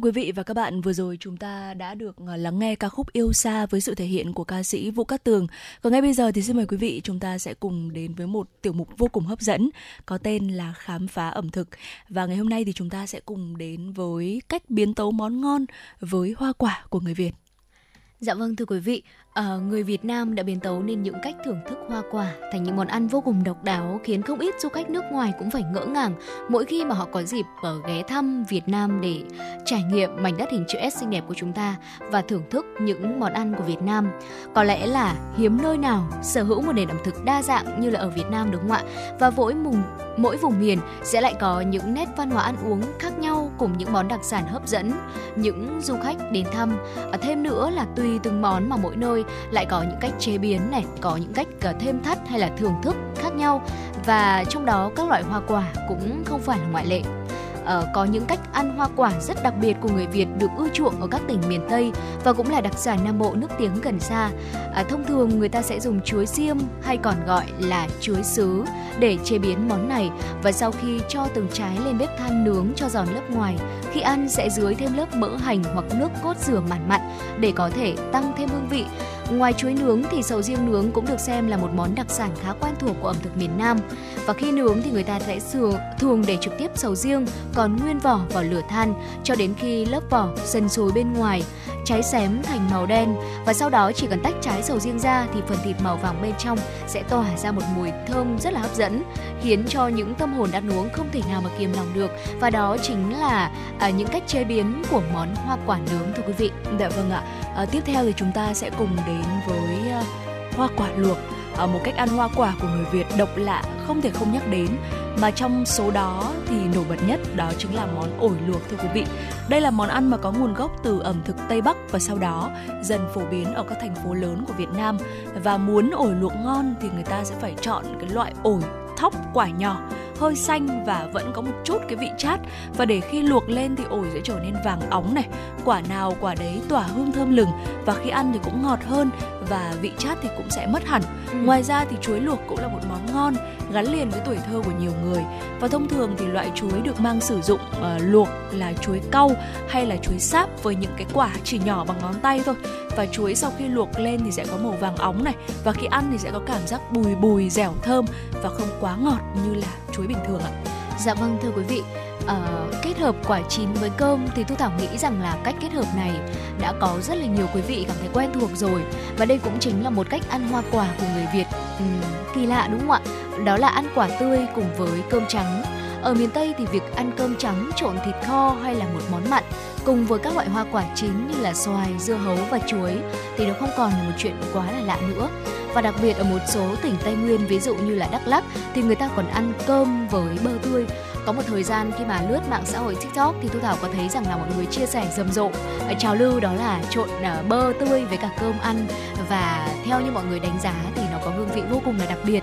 quý vị và các bạn, vừa rồi chúng ta đã được ờ, lắng nghe ca khúc Yêu Xa với sự thể hiện của ca sĩ Vũ Cát Tường. Còn ngay bây giờ thì xin mời quý vị chúng ta sẽ cùng đến với một tiểu mục vô cùng hấp dẫn có tên là Khám phá ẩm thực. Và ngày hôm nay thì chúng ta sẽ cùng đến với cách biến tấu món ngon với hoa quả của người Việt. Dạ vâng thưa quý vị, À, người Việt Nam đã biến tấu nên những cách thưởng thức hoa quả thành những món ăn vô cùng độc đáo khiến không ít du khách nước ngoài cũng phải ngỡ ngàng mỗi khi mà họ có dịp ở ghé thăm Việt Nam để trải nghiệm mảnh đất hình chữ S xinh đẹp của chúng ta và thưởng thức những món ăn của Việt Nam. Có lẽ là hiếm nơi nào sở hữu một nền ẩm thực đa dạng như là ở Việt Nam đúng không ạ? Và mỗi vùng mỗi vùng miền sẽ lại có những nét văn hóa ăn uống khác nhau cùng những món đặc sản hấp dẫn những du khách đến thăm. À, thêm nữa là tùy từng món mà mỗi nơi lại có những cách chế biến này, có những cách ờ, thêm thắt hay là thưởng thức khác nhau và trong đó các loại hoa quả cũng không phải là ngoại lệ uh, có những cách ăn hoa quả rất đặc biệt của người Việt được ưa chuộng ở các tỉnh miền Tây và cũng là đặc sản Nam Bộ nước tiếng gần xa. Uh, thông thường người ta sẽ dùng chuối xiêm hay còn gọi là chuối sứ để chế biến món này và sau khi cho từng trái lên bếp than nướng cho giòn lớp ngoài, khi ăn sẽ dưới thêm lớp mỡ hành hoặc nước cốt dừa mặn mặn để có thể tăng thêm hương vị. Ngoài chuối nướng thì sầu riêng nướng cũng được xem là một món đặc sản khá quen thuộc của ẩm thực miền Nam. Và khi nướng thì người ta sẽ thường, thường để trực tiếp sầu riêng còn nguyên vỏ vào lửa than cho đến khi lớp vỏ dần sùi bên ngoài, trái xém thành màu đen và sau đó chỉ cần tách trái sầu riêng ra thì phần thịt màu vàng bên trong sẽ tỏa ra một mùi thơm rất là hấp dẫn, khiến cho những tâm hồn ăn uống không thể nào mà kiềm lòng được và đó chính là à, những cách chế biến của món hoa quả nướng thưa quý vị. Dạ vâng ạ. À, tiếp theo thì chúng ta sẽ cùng đến với à, hoa quả luộc. Ờ, một cách ăn hoa quả của người Việt độc lạ không thể không nhắc đến mà trong số đó thì nổi bật nhất đó chính là món ổi luộc, thưa quý vị. Đây là món ăn mà có nguồn gốc từ ẩm thực Tây Bắc và sau đó dần phổ biến ở các thành phố lớn của Việt Nam. Và muốn ổi luộc ngon thì người ta sẽ phải chọn cái loại ổi thóc quả nhỏ hơi xanh và vẫn có một chút cái vị chát. Và để khi luộc lên thì ổi sẽ trở nên vàng óng này. Quả nào quả đấy tỏa hương thơm lừng. Và khi ăn thì cũng ngọt hơn và vị chát thì cũng sẽ mất hẳn. Ngoài ra thì chuối luộc cũng là một món ngon gắn liền với tuổi thơ của nhiều người. Và thông thường thì loại chuối được mang sử dụng uh, luộc là chuối cau hay là chuối sáp với những cái quả chỉ nhỏ bằng ngón tay thôi. Và chuối sau khi luộc lên thì sẽ có màu vàng óng này. Và khi ăn thì sẽ có cảm giác bùi bùi dẻo thơm và không quá ngọt như là chuối bình thường ạ. Dạ vâng thưa quý vị, ờ, kết hợp quả chín với cơm thì Thu Thảo nghĩ rằng là cách kết hợp này đã có rất là nhiều quý vị cảm thấy quen thuộc rồi và đây cũng chính là một cách ăn hoa quả của người Việt Ừm, kỳ lạ đúng không ạ? Đó là ăn quả tươi cùng với cơm trắng. Ở miền Tây thì việc ăn cơm trắng trộn thịt kho hay là một món mặn cùng với các loại hoa quả chín như là xoài, dưa hấu và chuối thì nó không còn là một chuyện quá là lạ nữa. Và đặc biệt ở một số tỉnh Tây Nguyên ví dụ như là Đắk Lắk thì người ta còn ăn cơm với bơ tươi. Có một thời gian khi mà lướt mạng xã hội TikTok thì Thu Thảo có thấy rằng là mọi người chia sẻ rầm rộ à, trào lưu đó là trộn à, bơ tươi với cả cơm ăn và theo như mọi người đánh giá thì có hương vị vô cùng là đặc biệt.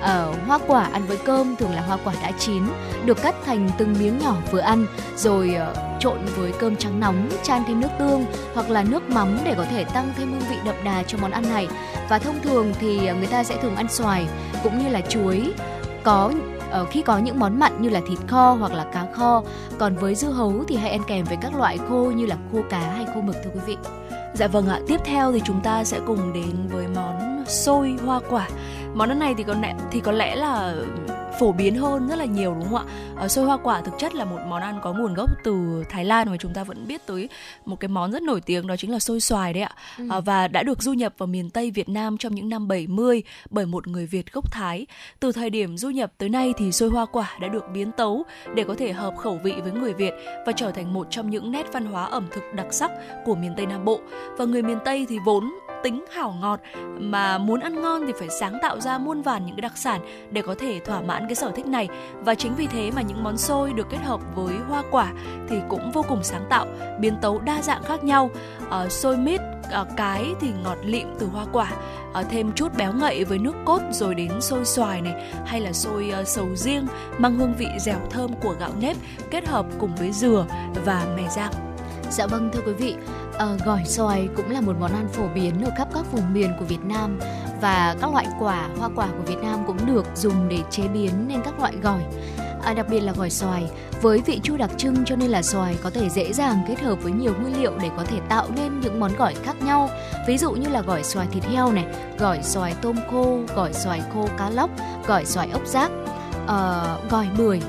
ở hoa quả ăn với cơm thường là hoa quả đã chín, được cắt thành từng miếng nhỏ vừa ăn rồi ờ, trộn với cơm trắng nóng, chan thêm nước tương hoặc là nước mắm để có thể tăng thêm hương vị đậm đà cho món ăn này. Và thông thường thì ờ, người ta sẽ thường ăn xoài cũng như là chuối có khi có những món mặn như là thịt kho hoặc là cá kho còn với dưa hấu thì hay ăn kèm với các loại khô như là khô cá hay khô mực thưa quý vị Dạ vâng ạ, tiếp theo thì chúng ta sẽ cùng đến với món xôi hoa quả món ăn này thì có lẽ thì có lẽ là phổ biến hơn rất là nhiều đúng không ạ? Ờ, xôi hoa quả thực chất là một món ăn có nguồn gốc từ Thái Lan mà chúng ta vẫn biết tới một cái món rất nổi tiếng đó chính là xôi xoài đấy ạ. Ừ. Ờ, và đã được du nhập vào miền Tây Việt Nam trong những năm 70 bởi một người Việt gốc Thái. Từ thời điểm du nhập tới nay thì xôi hoa quả đã được biến tấu để có thể hợp khẩu vị với người Việt và trở thành một trong những nét văn hóa ẩm thực đặc sắc của miền Tây Nam Bộ. Và người miền Tây thì vốn tính hảo ngọt mà muốn ăn ngon thì phải sáng tạo ra muôn vàn những cái đặc sản để có thể thỏa mãn cái sở thích này. Và chính vì thế mà những món xôi được kết hợp với hoa quả thì cũng vô cùng sáng tạo biến tấu đa dạng khác nhau. À, xôi mít à, cái thì ngọt lịm từ hoa quả. À, thêm chút béo ngậy với nước cốt rồi đến xôi xoài này hay là xôi à, sầu riêng mang hương vị dẻo thơm của gạo nếp kết hợp cùng với dừa và mè rang. Dạ vâng thưa quý vị, à, gỏi xoài cũng là một món ăn phổ biến ở khắp các vùng miền của Việt Nam và các loại quả, hoa quả của Việt Nam cũng được dùng để chế biến nên các loại gỏi. À, đặc biệt là gỏi xoài với vị chua đặc trưng cho nên là xoài có thể dễ dàng kết hợp với nhiều nguyên liệu để có thể tạo nên những món gỏi khác nhau. Ví dụ như là gỏi xoài thịt heo này, gỏi xoài tôm khô, gỏi xoài khô cá lóc, gỏi xoài ốc rác uh, ờ, gỏi bưởi,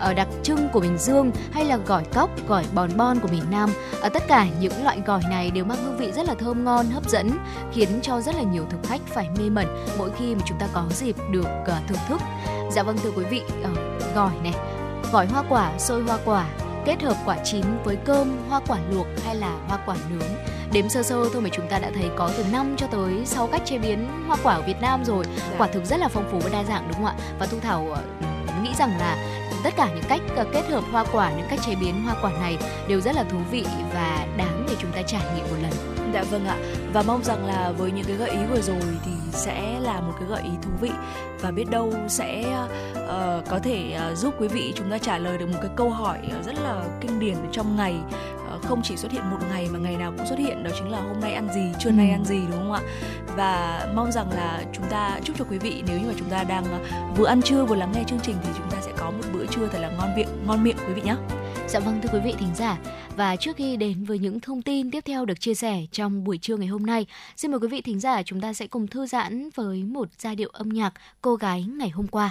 ở đặc trưng của Bình Dương hay là gỏi cóc, gỏi bòn bon của miền Nam. Ở tất cả những loại gỏi này đều mang hương vị rất là thơm ngon, hấp dẫn, khiến cho rất là nhiều thực khách phải mê mẩn mỗi khi mà chúng ta có dịp được ờ, thưởng thức. Dạ vâng thưa quý vị, ờ, gỏi này, gỏi hoa quả, xôi hoa quả, kết hợp quả chín với cơm, hoa quả luộc hay là hoa quả nướng. Đếm sơ sơ thôi mà chúng ta đã thấy có từ 5 cho tới 6 cách chế biến hoa quả ở Việt Nam rồi. Quả thực rất là phong phú và đa dạng đúng không ạ? Và Thu Thảo ờ, nghĩ rằng là tất cả những cách ờ, kết hợp hoa quả, những cách chế biến hoa quả này đều rất là thú vị và đáng để chúng ta trải nghiệm một lần. Dạ vâng ạ Và mong rằng là với những cái gợi ý vừa rồi thì sẽ là một cái gợi ý thú vị Và biết đâu sẽ uh, có thể uh, giúp quý vị chúng ta trả lời được một cái câu hỏi rất là kinh điển trong ngày không chỉ xuất hiện một ngày mà ngày nào cũng xuất hiện đó chính là hôm nay ăn gì trưa nay Ừ. ăn gì đúng không ạ? Và mong rằng là chúng ta chúc cho quý vị nếu như mà chúng ta đang ờ, vừa ăn trưa vừa lắng nghe chương trình thì chúng ta sẽ có một bữa trưa thật là ngon miệng ngon miệng quý vị nhé Dạ vâng thưa quý vị thính giả. Và trước khi đến với những thông tin tiếp theo được chia sẻ trong buổi trưa ngày hôm nay Xin mời quý vị thính giả chúng ta sẽ cùng thư giãn với một giai điệu âm nhạc Cô gái ngày hôm qua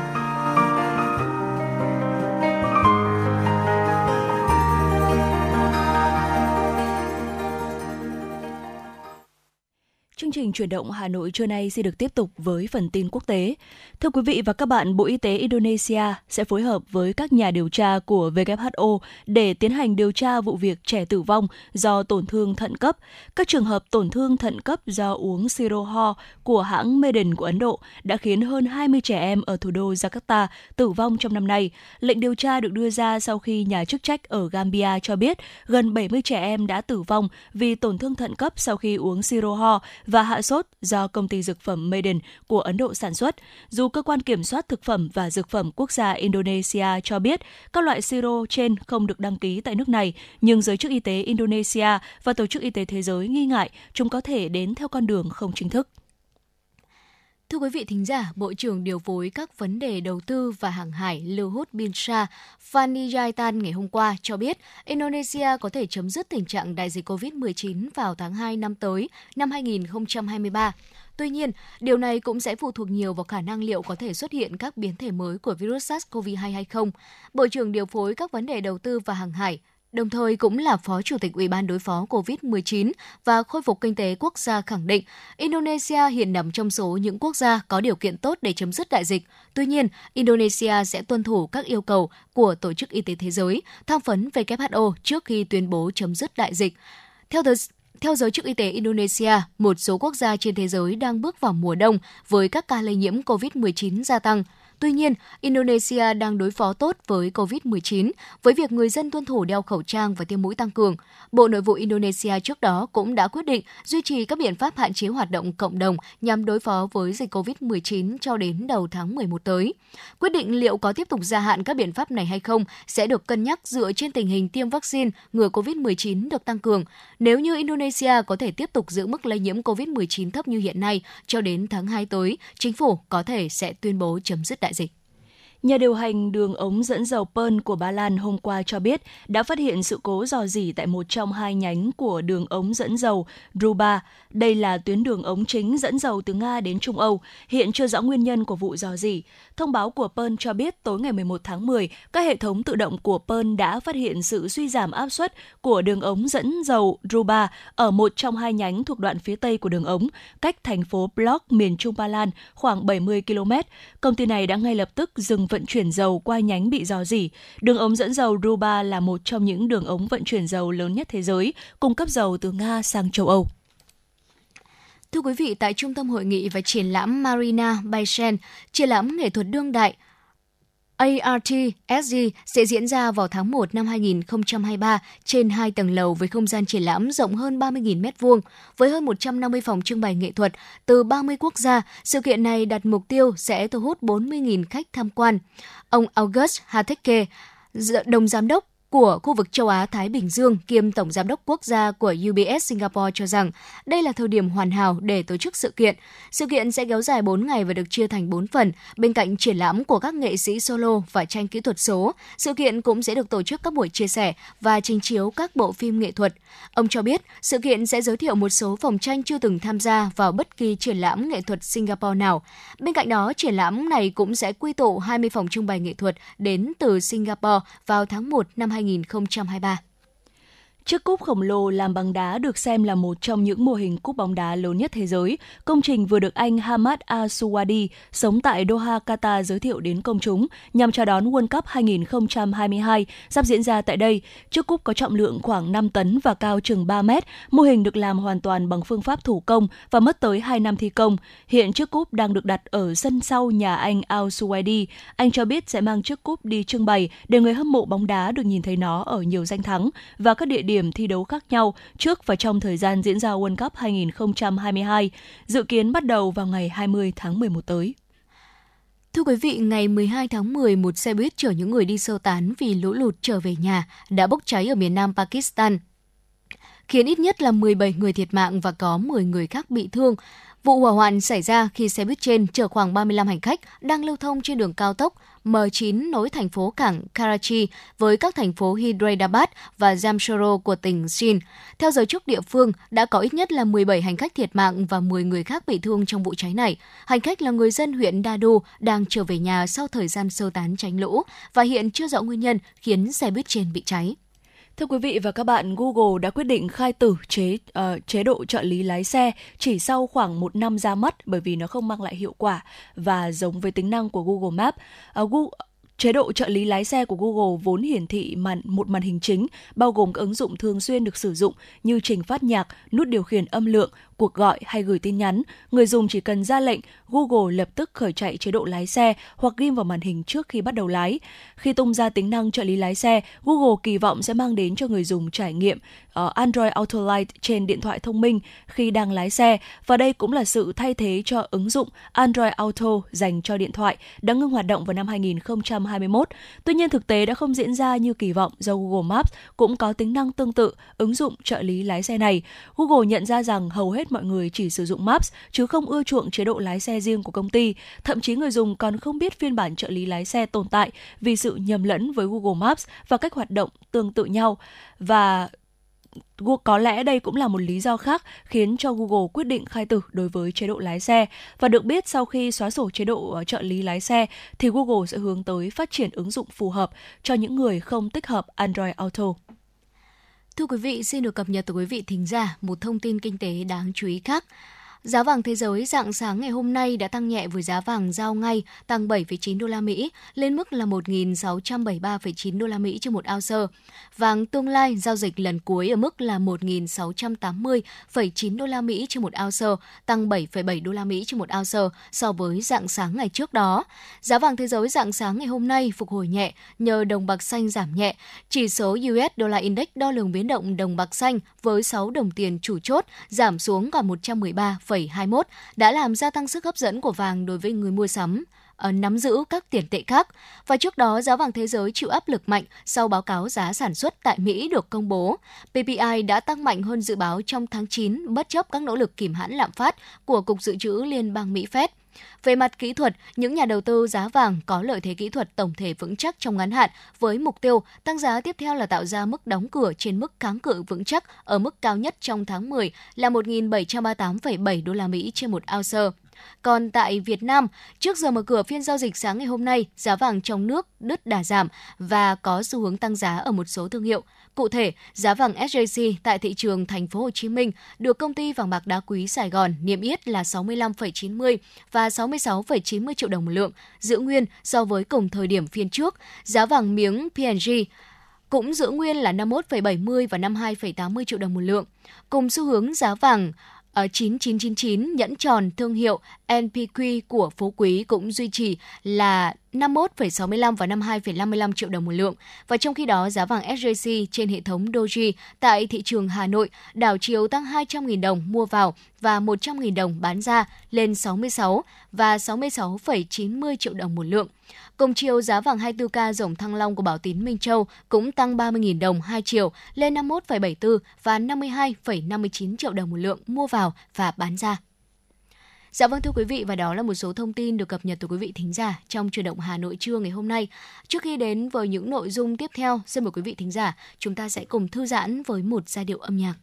trình chuyển động Hà Nội trưa nay sẽ được tiếp tục với phần tin quốc tế. Thưa quý vị và các bạn, Bộ Y tế Indonesia sẽ phối hợp với các nhà điều tra của WHO để tiến hành điều tra vụ việc trẻ tử vong do tổn thương thận cấp. Các trường hợp tổn thương thận cấp do uống siro ho của hãng Meden của Ấn Độ đã khiến hơn 20 trẻ em ở thủ đô Jakarta tử vong trong năm nay. Lệnh điều tra được đưa ra sau khi nhà chức trách ở Gambia cho biết gần 70 trẻ em đã tử vong vì tổn thương thận cấp sau khi uống siro ho và hạ sốt do công ty dược phẩm Maiden của Ấn Độ sản xuất. Dù cơ quan kiểm soát thực phẩm và dược phẩm quốc gia Indonesia cho biết các loại siro trên không được đăng ký tại nước này, nhưng giới chức y tế Indonesia và Tổ chức Y tế Thế giới nghi ngại chúng có thể đến theo con đường không chính thức. Thưa quý vị thính giả, Bộ trưởng điều phối các vấn đề đầu tư và hàng hải Luhut Bin Shah Fanijaitan ngày hôm qua cho biết Indonesia có thể chấm dứt tình trạng đại dịch COVID-19 vào tháng 2 năm tới, năm 2023. Tuy nhiên, điều này cũng sẽ phụ thuộc nhiều vào khả năng liệu có thể xuất hiện các biến thể mới của virus SARS-CoV-2 hay không. Bộ trưởng điều phối các vấn đề đầu tư và hàng hải Đồng thời cũng là Phó Chủ tịch Ủy ban đối phó COVID-19 và khôi phục kinh tế quốc gia khẳng định Indonesia hiện nằm trong số những quốc gia có điều kiện tốt để chấm dứt đại dịch. Tuy nhiên, Indonesia sẽ tuân thủ các yêu cầu của Tổ chức Y tế Thế giới, tham phấn WHO trước khi tuyên bố chấm dứt đại dịch. Theo The theo giới chức y tế Indonesia, một số quốc gia trên thế giới đang bước vào mùa đông với các ca lây nhiễm COVID-19 gia tăng. Tuy nhiên, Indonesia đang đối phó tốt với COVID-19 với việc người dân tuân thủ đeo khẩu trang và tiêm mũi tăng cường. Bộ Nội vụ Indonesia trước đó cũng đã quyết định duy trì các biện pháp hạn chế hoạt động cộng đồng nhằm đối phó với dịch COVID-19 cho đến đầu tháng 11 tới. Quyết định liệu có tiếp tục gia hạn các biện pháp này hay không sẽ được cân nhắc dựa trên tình hình tiêm vaccine ngừa COVID-19 được tăng cường. Nếu như Indonesia có thể tiếp tục giữ mức lây nhiễm COVID-19 thấp như hiện nay cho đến tháng 2 tới, chính phủ có thể sẽ tuyên bố chấm dứt đại dịch. Nhà điều hành đường ống dẫn dầu Pearl của Ba Lan hôm qua cho biết đã phát hiện sự cố dò dỉ tại một trong hai nhánh của đường ống dẫn dầu Druba. Đây là tuyến đường ống chính dẫn dầu từ Nga đến Trung Âu. Hiện chưa rõ nguyên nhân của vụ dò dỉ. Thông báo của Pearl cho biết tối ngày 11 tháng 10, các hệ thống tự động của Pearl đã phát hiện sự suy giảm áp suất của đường ống dẫn dầu Druba ở một trong hai nhánh thuộc đoạn phía tây của đường ống, cách thành phố Block, miền Trung Ba Lan khoảng 70 km. Công ty này đã ngay lập tức dừng vận chuyển dầu qua nhánh bị dò dỉ. Đường ống dẫn dầu Ruba là một trong những đường ống vận chuyển dầu lớn nhất thế giới, cung cấp dầu từ Nga sang châu Âu. Thưa quý vị, tại Trung tâm Hội nghị và Triển lãm Marina Baysen, triển lãm nghệ thuật đương đại ART-SG sẽ diễn ra vào tháng 1 năm 2023 trên hai tầng lầu với không gian triển lãm rộng hơn 30.000 m2 với hơn 150 phòng trưng bày nghệ thuật từ 30 quốc gia. Sự kiện này đặt mục tiêu sẽ thu hút 40.000 khách tham quan. Ông August Hateke, đồng giám đốc của khu vực châu Á Thái Bình Dương kiêm tổng giám đốc quốc gia của UBS Singapore cho rằng đây là thời điểm hoàn hảo để tổ chức sự kiện. Sự kiện sẽ kéo dài 4 ngày và được chia thành 4 phần. Bên cạnh triển lãm của các nghệ sĩ solo và tranh kỹ thuật số, sự kiện cũng sẽ được tổ chức các buổi chia sẻ và trình chiếu các bộ phim nghệ thuật. Ông cho biết, sự kiện sẽ giới thiệu một số phòng tranh chưa từng tham gia vào bất kỳ triển lãm nghệ thuật Singapore nào. Bên cạnh đó, triển lãm này cũng sẽ quy tụ 20 phòng trưng bày nghệ thuật đến từ Singapore vào tháng 1 năm 2023. Chiếc cúp khổng lồ làm bằng đá được xem là một trong những mô hình cúp bóng đá lớn nhất thế giới. Công trình vừa được anh Hamad Al-Suwadi, sống tại Doha, Qatar giới thiệu đến công chúng nhằm chào đón World Cup 2022 sắp diễn ra tại đây. Chiếc cúp có trọng lượng khoảng 5 tấn và cao chừng 3 mét. Mô hình được làm hoàn toàn bằng phương pháp thủ công và mất tới 2 năm thi công. Hiện chiếc cúp đang được đặt ở sân sau nhà anh Al-Suwadi. Anh cho biết sẽ mang chiếc cúp đi trưng bày để người hâm mộ bóng đá được nhìn thấy nó ở nhiều danh thắng và các địa điểm điểm thi đấu khác nhau trước và trong thời gian diễn ra World Cup 2022, dự kiến bắt đầu vào ngày 20 tháng 11 tới. Thưa quý vị, ngày 12 tháng 10, một xe buýt chở những người đi sơ tán vì lũ lụt trở về nhà đã bốc cháy ở miền nam Pakistan, khiến ít nhất là 17 người thiệt mạng và có 10 người khác bị thương. Vụ hỏa hoạn xảy ra khi xe buýt trên chở khoảng 35 hành khách đang lưu thông trên đường cao tốc M9 nối thành phố cảng Karachi với các thành phố Hyderabad và Jamshoro của tỉnh Sindh. Theo giới chức địa phương, đã có ít nhất là 17 hành khách thiệt mạng và 10 người khác bị thương trong vụ cháy này. Hành khách là người dân huyện Dadu đang trở về nhà sau thời gian sơ tán tránh lũ và hiện chưa rõ nguyên nhân khiến xe buýt trên bị cháy. Thưa quý vị và các bạn, Google đã quyết định khai tử chế uh, chế độ trợ lý lái xe chỉ sau khoảng một năm ra mắt bởi vì nó không mang lại hiệu quả và giống với tính năng của Google Maps. Ờ, uh, Google, Chế độ trợ lý lái xe của Google vốn hiển thị màn một màn hình chính, bao gồm các ứng dụng thường xuyên được sử dụng như trình phát nhạc, nút điều khiển âm lượng, cuộc gọi hay gửi tin nhắn. Người dùng chỉ cần ra lệnh, Google lập tức khởi chạy chế độ lái xe hoặc ghim vào màn hình trước khi bắt đầu lái. Khi tung ra tính năng trợ lý lái xe, Google kỳ vọng sẽ mang đến cho người dùng trải nghiệm ờ, Android Auto Light trên điện thoại thông minh khi đang lái xe và đây cũng là sự thay thế cho ứng dụng Android Auto dành cho điện thoại đã ngưng hoạt động vào năm 2021. Tuy nhiên thực tế đã không diễn ra như kỳ vọng do Google Maps cũng có tính năng tương tự ứng dụng trợ lý lái xe này. Google nhận ra rằng hầu hết mọi người chỉ sử dụng Maps, chứ không ưa chuộng chế độ lái xe riêng của công ty. Thậm chí người dùng còn không biết phiên bản trợ lý lái xe tồn tại vì sự nhầm lẫn với Google Maps và cách hoạt động tương tự nhau. Và có lẽ đây cũng là một lý do khác khiến cho Google quyết định khai tử đối với chế độ lái xe. Và được biết sau khi xóa sổ chế độ ờ, trợ lý lái xe, thì Google sẽ hướng tới phát triển ứng dụng phù hợp cho những người không tích hợp Android Auto. Thưa quý vị, xin được cập nhật tới quý vị thính giả một thông tin kinh tế đáng chú ý khác. Giá vàng thế giới dạng sáng ngày hôm nay đã tăng nhẹ với giá vàng giao ngay tăng 7,9 đô la Mỹ lên mức là 1.673,9 đô la Mỹ trên một ounce. Vàng tương lai giao dịch lần cuối ở mức là 1.680,9 đô la Mỹ trên một ounce, tăng 7,7 đô la Mỹ trên một ounce so với dạng sáng ngày trước đó. Giá vàng thế giới dạng sáng ngày hôm nay phục hồi nhẹ nhờ đồng bạc xanh giảm nhẹ. Chỉ số US Dollar Index đo lường biến động đồng bạc xanh với 6 đồng tiền chủ chốt giảm xuống còn 113 0,21 đã làm gia tăng sức hấp dẫn của vàng đối với người mua sắm ờ, nắm giữ các tiền tệ khác. Và trước đó, giá vàng thế giới chịu áp lực mạnh sau báo cáo giá sản xuất tại Mỹ được công bố. PPI đã tăng mạnh hơn dự báo trong tháng 9 bất chấp các nỗ lực kìm hãn lạm phát của Cục Dự trữ Liên bang Mỹ Fed. Về mặt kỹ thuật, những nhà đầu tư giá vàng có lợi thế kỹ thuật tổng thể vững chắc trong ngắn hạn với mục tiêu tăng giá tiếp theo là tạo ra mức đóng cửa trên mức kháng cự vững chắc ở mức cao nhất trong tháng 10 là 1.738,7 đô la Mỹ trên một ounce. Còn tại Việt Nam, trước giờ mở cửa phiên giao dịch sáng ngày hôm nay, giá vàng trong nước đứt đà giảm và có xu hướng tăng giá ở một số thương hiệu. Cụ thể, giá vàng SJC tại thị trường thành phố Hồ Chí Minh được công ty vàng bạc đá quý Sài Gòn niêm yết là 65,90 và 66,90 triệu đồng một lượng, giữ nguyên so với cùng thời điểm phiên trước. Giá vàng miếng PNG cũng giữ nguyên là 51,70 và 52,80 triệu đồng một lượng. Cùng xu hướng giá vàng Ờ, 9999 nhẫn tròn thương hiệu NPQ của Phú Quý cũng duy trì là 51,65 và 52,55 triệu đồng một lượng. Và trong khi đó, giá vàng SJC trên hệ thống Doji tại thị trường Hà Nội đảo chiều tăng 200.000 đồng mua vào và 100.000 đồng bán ra lên 66 và 66,90 triệu đồng một lượng. Cùng chiều, giá vàng 24K rồng thăng long của Bảo Tín Minh Châu cũng tăng 30.000 đồng 2 chiều lên 51,74 và 52,59 triệu đồng một lượng mua vào và bán ra. Dạ vâng thưa quý vị và đó là một số thông tin được cập nhật từ quý vị thính giả trong truyền động Hà Nội trưa ngày hôm nay. Trước khi đến với những nội dung tiếp theo, xin mời quý vị thính giả chúng ta sẽ cùng thư giãn với một giai điệu âm nhạc.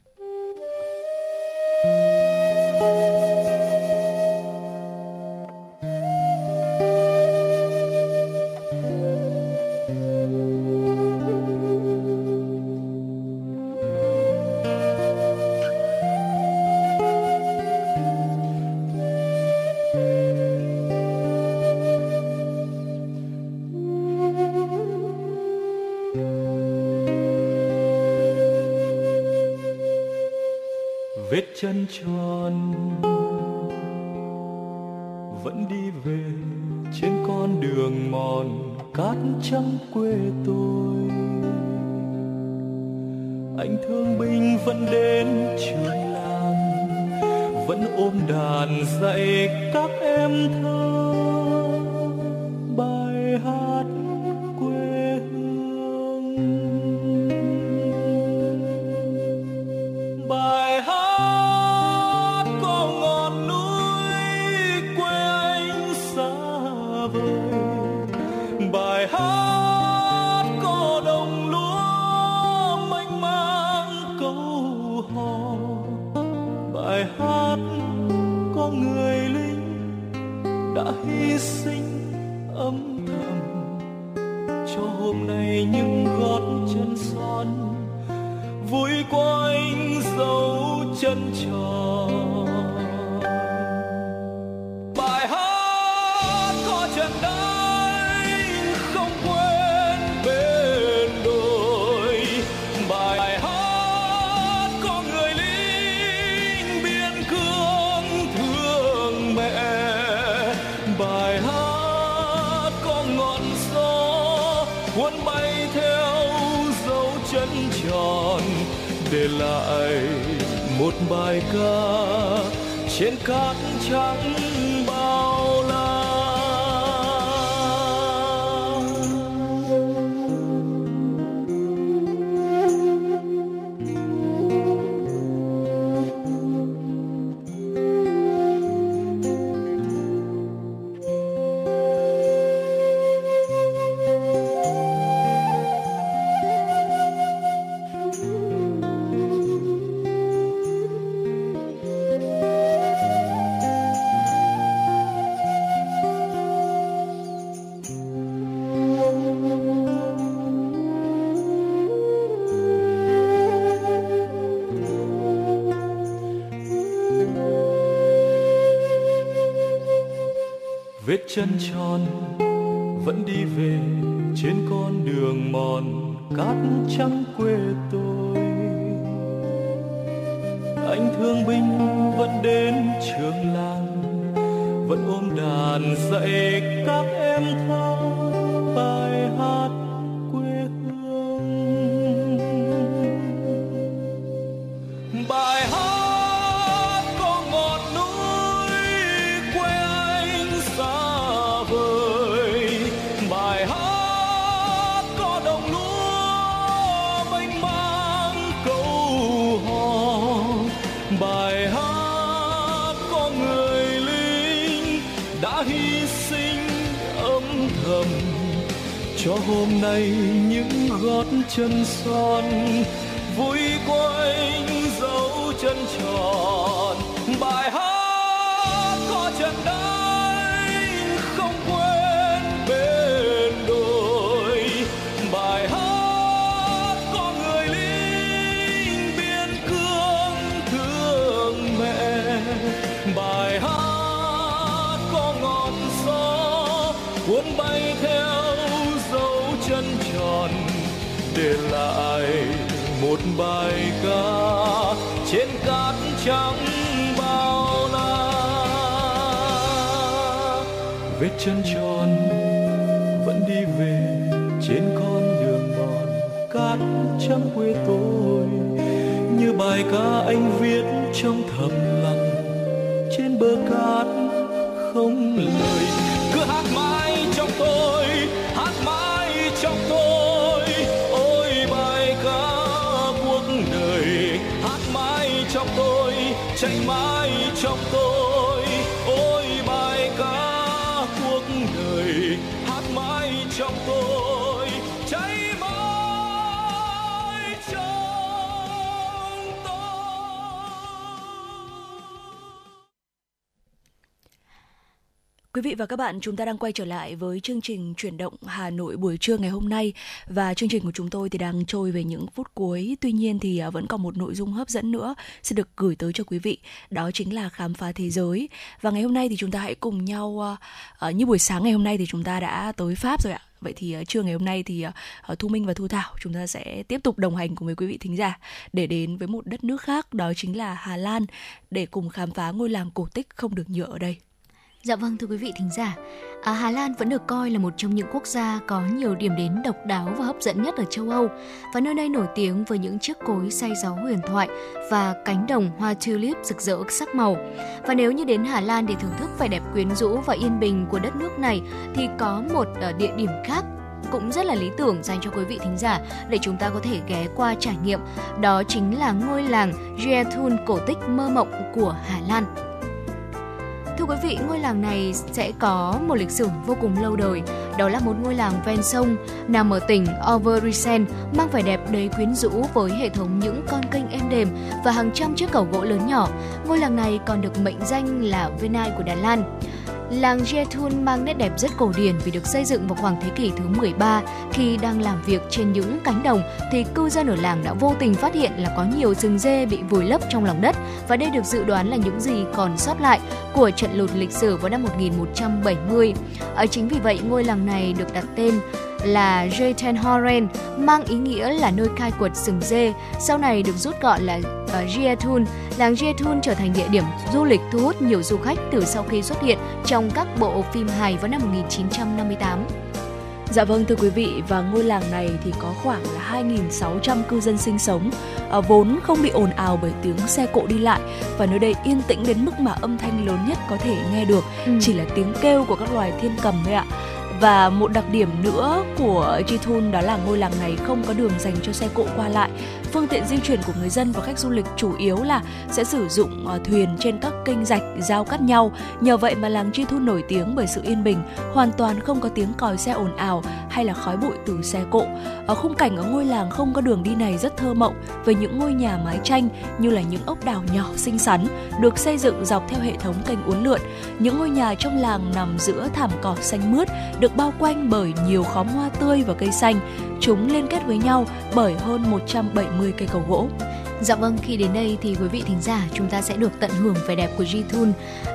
Cho hôm nay những gót chân son vui quanh dấu chân tròn. Một bài ca trên cát trắng Quý vị và các bạn, chúng ta đang quay trở lại với chương trình chuyển động Hà Nội buổi trưa ngày hôm nay và chương trình của chúng tôi thì đang trôi về những phút cuối. Tuy nhiên thì à, vẫn còn một nội dung hấp dẫn nữa sẽ được gửi tới cho quý vị, đó chính là khám phá thế giới. Và ngày hôm nay thì chúng ta hãy cùng nhau à, à, như buổi sáng ngày hôm nay thì chúng ta đã tới Pháp rồi ạ. Vậy thì trưa ngày hôm nay thì Thu Minh và Thu Thảo chúng ta sẽ tiếp tục đồng hành cùng với quý vị thính giả để đến với một đất nước khác đó chính là Hà Lan để cùng khám phá ngôi làng cổ tích không được nhựa ở đây. Dạ vâng thưa quý vị thính giả, à, Hà Lan vẫn được coi là một trong những quốc gia có nhiều điểm đến độc đáo và hấp dẫn nhất ở châu Âu và nơi đây nổi tiếng với những chiếc cối say gió huyền thoại và cánh đồng hoa tulip rực rỡ sắc màu. Và nếu như đến Hà Lan để thưởng thức vẻ đẹp quyến rũ và yên bình của đất nước này thì có một ờ, địa điểm khác cũng rất là lý tưởng dành cho quý vị thính giả để chúng ta có thể ghé qua trải nghiệm. Đó chính là ngôi làng Gietun cổ tích mơ mộng của Hà Lan. Thưa quý vị, ngôi làng này sẽ có một lịch sử vô cùng lâu đời. Đó là một ngôi làng ven sông nằm ở tỉnh Overijssel, mang vẻ đẹp đầy quyến rũ với hệ thống những con kênh êm đềm và hàng trăm chiếc cầu gỗ lớn nhỏ. Ngôi làng này còn được mệnh danh là Venai của Đà Lan. Làng Jetun mang nét đẹp rất cổ điển vì được xây dựng vào khoảng thế kỷ thứ 13. Khi đang làm việc trên những cánh đồng, thì cư dân ở làng đã vô tình phát hiện là có nhiều rừng dê bị vùi lấp trong lòng đất và đây được dự đoán là những gì còn sót lại của trận lụt lịch sử vào năm 1170. Ở ờ, chính vì vậy, ngôi làng này được đặt tên là Jetenhoren mang ý nghĩa là nơi khai quật sừng dê, sau này được rút gọn là uh, Gietun. Làng Gietun trở thành địa điểm du lịch thu hút nhiều du khách từ sau khi xuất hiện trong các bộ phim hài vào năm 1958. Dạ vâng thưa quý vị và ngôi làng này thì có khoảng là 2.600 cư dân sinh sống à, vốn không bị ồn ào bởi tiếng xe cộ đi lại và nơi đây yên tĩnh đến mức mà âm thanh lớn nhất có thể nghe được Ừ. chỉ là tiếng kêu của các loài thiên cầm thôi ạ. Và một đặc điểm nữa của Jithun đó là ngôi làng này không có đường dành cho xe cộ qua lại. Phương tiện di chuyển của người dân và khách du lịch chủ yếu là sẽ sử dụng ờ, thuyền trên các kênh rạch giao cắt nhau. Nhờ vậy mà làng chi thu nổi tiếng bởi sự yên bình, hoàn toàn không có tiếng còi xe ồn ào hay là khói bụi từ xe cộ. Ở khung cảnh ở ngôi làng không có đường đi này rất thơ mộng với những ngôi nhà mái tranh như là những ốc đảo nhỏ xinh xắn được xây dựng dọc theo hệ thống kênh uốn lượn. Những ngôi nhà trong làng nằm giữa thảm cỏ xanh mướt, được bao quanh bởi nhiều khóm hoa tươi và cây xanh. Chúng liên kết với nhau bởi hơn 170 cây cầu gỗ. Dạ vâng, khi đến đây thì quý vị thính giả chúng ta sẽ được tận hưởng vẻ đẹp của Jithun.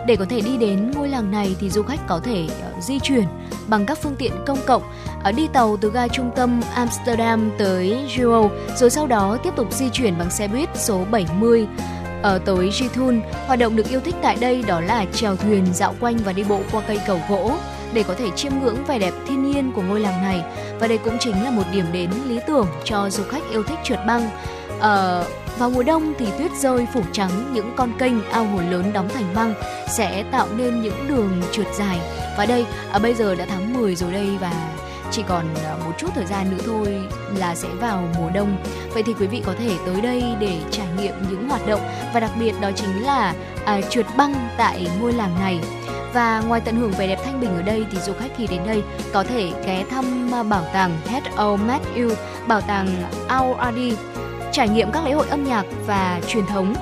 Để có thể đi đến ngôi làng này thì du khách có thể ờ, di chuyển bằng các phương tiện công cộng, ở đi tàu từ ga trung tâm Amsterdam tới Giro, rồi sau đó tiếp tục di chuyển bằng xe buýt số 70 ở ờ, tới Jithun. Hoạt động được yêu thích tại đây đó là chèo thuyền dạo quanh và đi bộ qua cây cầu gỗ để có thể chiêm ngưỡng vẻ đẹp thiên nhiên của ngôi làng này. Và đây cũng chính là một điểm đến lý tưởng cho du khách yêu thích trượt băng. Ờ, vào mùa đông thì tuyết rơi phủ trắng những con kênh ao hồ lớn đóng thành băng sẽ tạo nên những đường trượt dài. Và đây à, bây giờ đã tháng 10 rồi đây và chỉ còn à, một chút thời gian nữa thôi là sẽ vào mùa đông. Vậy thì quý vị có thể tới đây để trải nghiệm những hoạt động và đặc biệt đó chính là à, trượt băng tại ngôi làng này. Và ngoài tận hưởng vẻ đẹp thanh bình ở đây thì du khách khi đến đây có thể ghé thăm à, bảo tàng Head of Matthew, bảo tàng Al-Adi, trải nghiệm các lễ hội âm nhạc và truyền thống.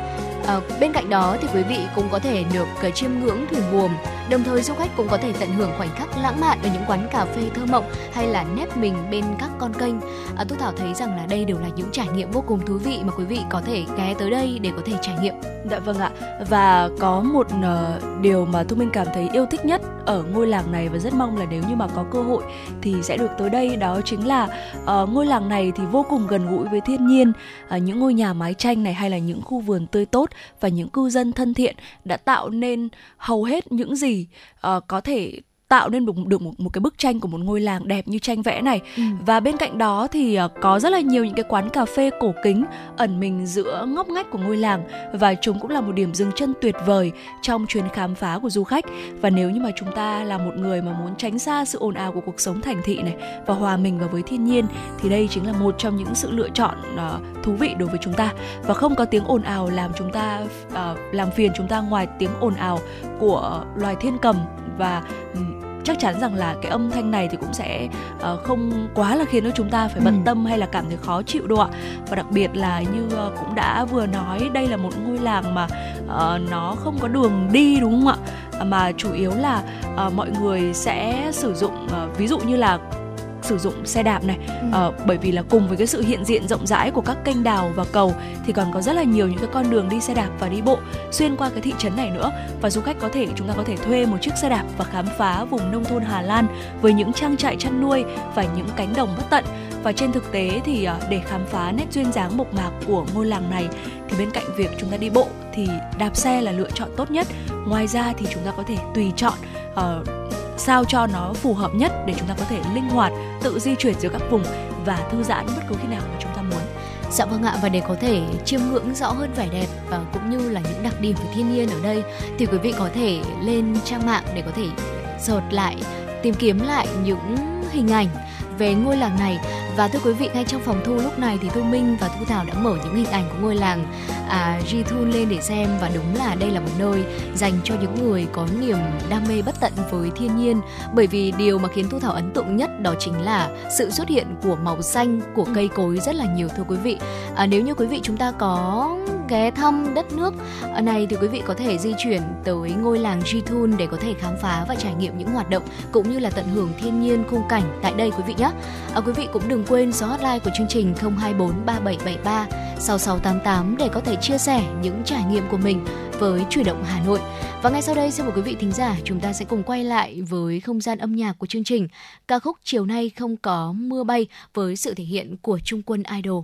À, bên cạnh đó thì quý vị cũng có thể được ờ, chiêm ngưỡng thuyền buồm đồng thời du khách cũng có thể tận hưởng khoảnh khắc lãng mạn ở những quán cà phê thơ mộng hay là nép mình bên các con kênh à, tôi thảo thấy rằng là đây đều là những trải nghiệm vô cùng thú vị mà quý vị có thể ghé tới đây để có thể trải nghiệm Dạ vâng ạ. Và có một uh, điều mà Thu Minh cảm thấy yêu thích nhất ở ngôi làng này và rất mong là nếu như mà có cơ hội thì sẽ được tới đây đó chính là uh, ngôi làng này thì vô cùng gần gũi với thiên nhiên. uh, những ngôi nhà mái tranh này hay là những khu vườn tươi tốt và những cư dân thân thiện đã tạo nên hầu hết những gì uh, có thể tạo nên được, được một, một cái bức tranh của một ngôi làng đẹp như tranh vẽ này. Ừ. và bên cạnh đó thì ờ, có rất là nhiều những cái quán cà phê cổ kính ẩn mình giữa ngóc ngách của ngôi làng. Và chúng cũng là một điểm dừng chân tuyệt vời trong chuyến khám phá của du khách. Và nếu như mà chúng ta là một người mà muốn tránh xa sự ồn ào của cuộc sống thành thị này và hòa mình vào với thiên nhiên thì đây chính là một trong những sự lựa chọn ờ, thú vị đối với chúng ta. Và không có tiếng ồn ào làm chúng ta ờ, làm phiền chúng ta ngoài tiếng ồn ào của loài thiên cầm và ừm, chắc chắn rằng là cái âm thanh này thì cũng sẽ ờ, không quá là khiến cho chúng ta phải bận Ừ. tâm hay là cảm thấy khó chịu đâu ạ và đặc biệt là như ờ, cũng đã vừa nói đây là một ngôi làng mà ờ, nó không có đường đi đúng không ạ mà chủ yếu là ờ, mọi người sẽ sử dụng ờ, ví dụ như là sử dụng xe đạp này. Ừ. Ờ, bởi vì là cùng với cái sự hiện diện rộng rãi của các kênh đào và cầu thì còn có rất là nhiều những cái con đường đi xe đạp và đi bộ xuyên qua cái thị trấn này nữa. Và du khách có thể chúng ta có thể thuê một chiếc xe đạp và khám phá vùng nông thôn Hà Lan với những trang trại chăn nuôi và những cánh đồng bất tận. Và trên thực tế thì ờ, để khám phá nét duyên dáng mộc mạc của ngôi làng này thì bên cạnh việc chúng ta đi bộ thì đạp xe là lựa chọn tốt nhất. Ngoài ra thì chúng ta có thể tùy chọn ờ, sao cho nó phù hợp nhất để chúng ta có thể linh hoạt, tự di chuyển giữa các vùng và thư giãn bất cứ khi nào mà chúng ta muốn. Dạ vâng ạ, và để có thể chiêm ngưỡng rõ hơn vẻ đẹp và cũng như là những đặc điểm của thiên nhiên ở đây, thì quý vị có thể lên trang mạng để có thể search lại, tìm kiếm lại những hình ảnh về ngôi làng này. Và thưa quý vị ngay trong phòng thu lúc này thì Thu Minh và Thu Thảo đã mở những hình ảnh của ngôi làng à, Jithun lên để xem. Và đúng là đây là một nơi dành cho những người có niềm đam mê bất tận với thiên nhiên. Bởi vì điều mà khiến Thu Thảo ấn tượng nhất đó chính là sự xuất hiện của màu xanh của cây cối rất là nhiều thưa quý vị. À, nếu như quý vị chúng ta có ghé thăm đất nước ở này thì quý vị có thể di chuyển tới ngôi làng Jithun để có thể khám phá và trải nghiệm những hoạt động cũng như là tận hưởng thiên nhiên khung cảnh tại đây quý vị nhé à, quý vị cũng đừng quên số hotline của chương trình 024 3773 6688 để có thể chia sẻ những trải nghiệm của mình với chuyển động Hà Nội. Và ngay sau đây xin mời quý vị thính giả chúng ta sẽ cùng quay lại với không gian âm nhạc của chương trình ca khúc chiều nay không có mưa bay với sự thể hiện của Trung quân Idol.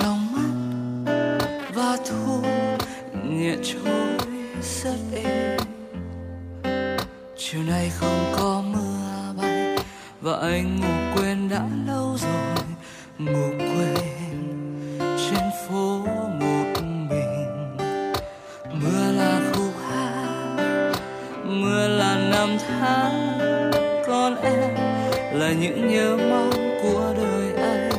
anh ngủ quên đã lâu rồi, ngủ quên trên phố một mình. Mưa là khúc hát, mưa là năm tháng còn em là những nhớ mong của đời anh.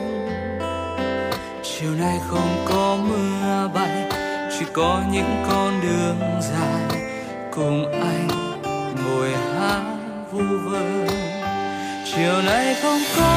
Chiều nay không có mưa bay, chỉ có những con đường dài cùng chiều nay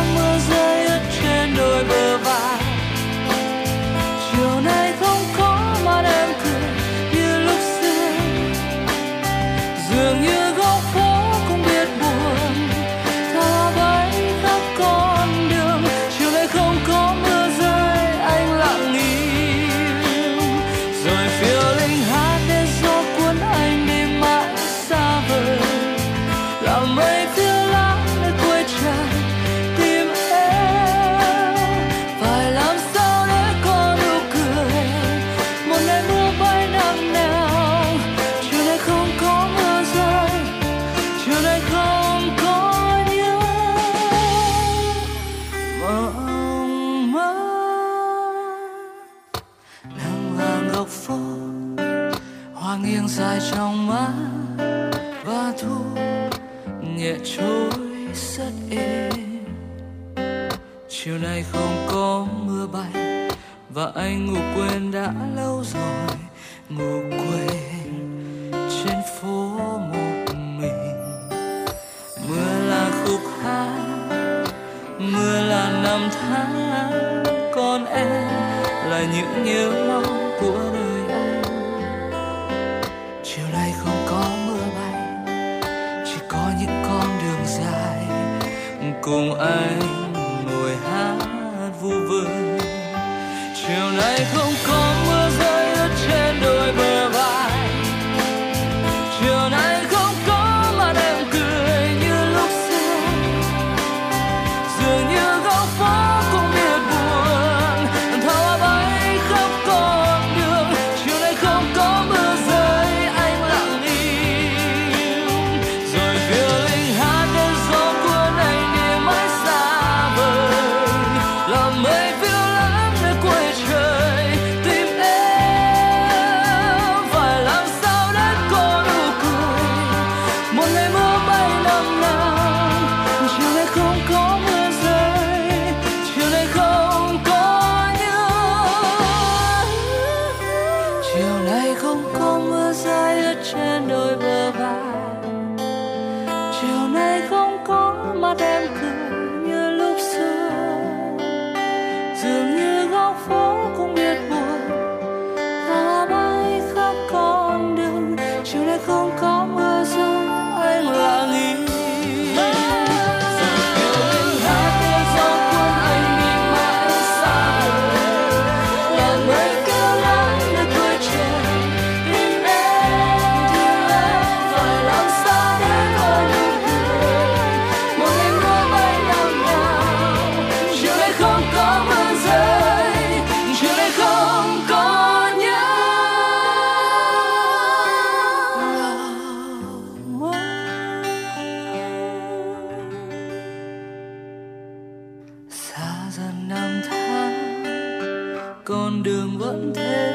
con đường vẫn thế.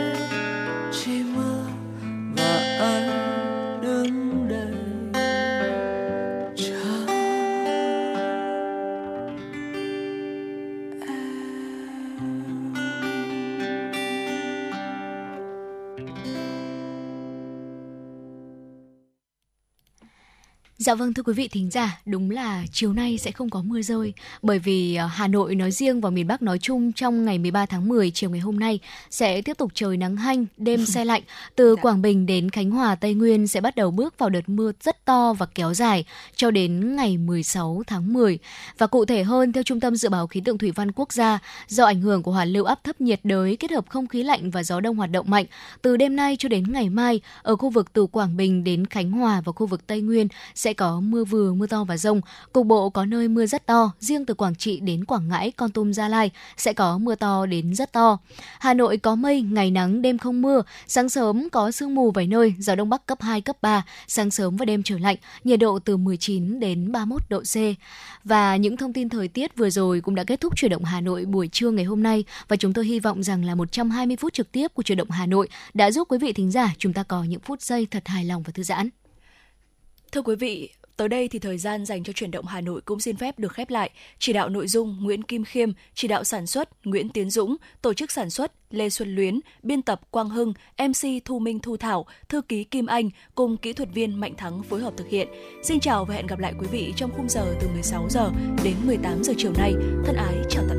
Dạ vâng thưa quý vị thính giả, đúng là chiều nay sẽ không có mưa rơi bởi vì ờ, Hà Nội nói riêng và miền Bắc nói chung trong ngày 13 tháng 10 chiều ngày hôm nay sẽ tiếp tục trời nắng hanh, đêm se lạnh. Từ Quảng Bình đến Khánh Hòa, Tây Nguyên sẽ bắt đầu bước vào đợt mưa rất to và kéo dài cho đến ngày 16 tháng 10. Và cụ thể hơn theo Trung tâm Dự báo Khí tượng Thủy văn Quốc gia, do ảnh hưởng của hoàn lưu áp thấp nhiệt đới kết hợp không khí lạnh và gió đông hoạt động mạnh, từ đêm nay cho đến ngày mai ở khu vực từ Quảng Bình đến Khánh Hòa và khu vực Tây Nguyên sẽ sẽ có mưa vừa, mưa to và rông. Cục bộ có nơi mưa rất to, riêng từ Quảng Trị đến Quảng Ngãi, Con Tum, Gia Lai sẽ có mưa to đến rất to. Hà Nội có mây, ngày nắng, đêm không mưa, sáng sớm có sương mù vài nơi, gió đông bắc cấp 2, cấp 3, sáng sớm và đêm trời lạnh, nhiệt độ từ 19 đến 31 độ C. Và những thông tin thời tiết vừa rồi cũng đã kết thúc chuyển động Hà Nội buổi trưa ngày hôm nay và chúng tôi hy vọng rằng là 120 phút trực tiếp của chuyển động Hà Nội đã giúp quý vị thính giả chúng ta có những phút giây thật hài lòng và thư giãn. Thưa quý vị, tới đây thì thời gian dành cho chuyển động Hà Nội cũng xin phép được khép lại. Chỉ đạo nội dung Nguyễn Kim Khiêm, chỉ đạo sản xuất Nguyễn Tiến Dũng, tổ chức sản xuất Lê Xuân Luyến, biên tập Quang Hưng, MC Thu Minh Thu Thảo, thư ký Kim Anh cùng kỹ thuật viên Mạnh Thắng phối hợp thực hiện. Xin chào và hẹn gặp lại quý vị trong khung giờ từ 16 giờ đến 18 giờ chiều nay. Thân ái chào tạm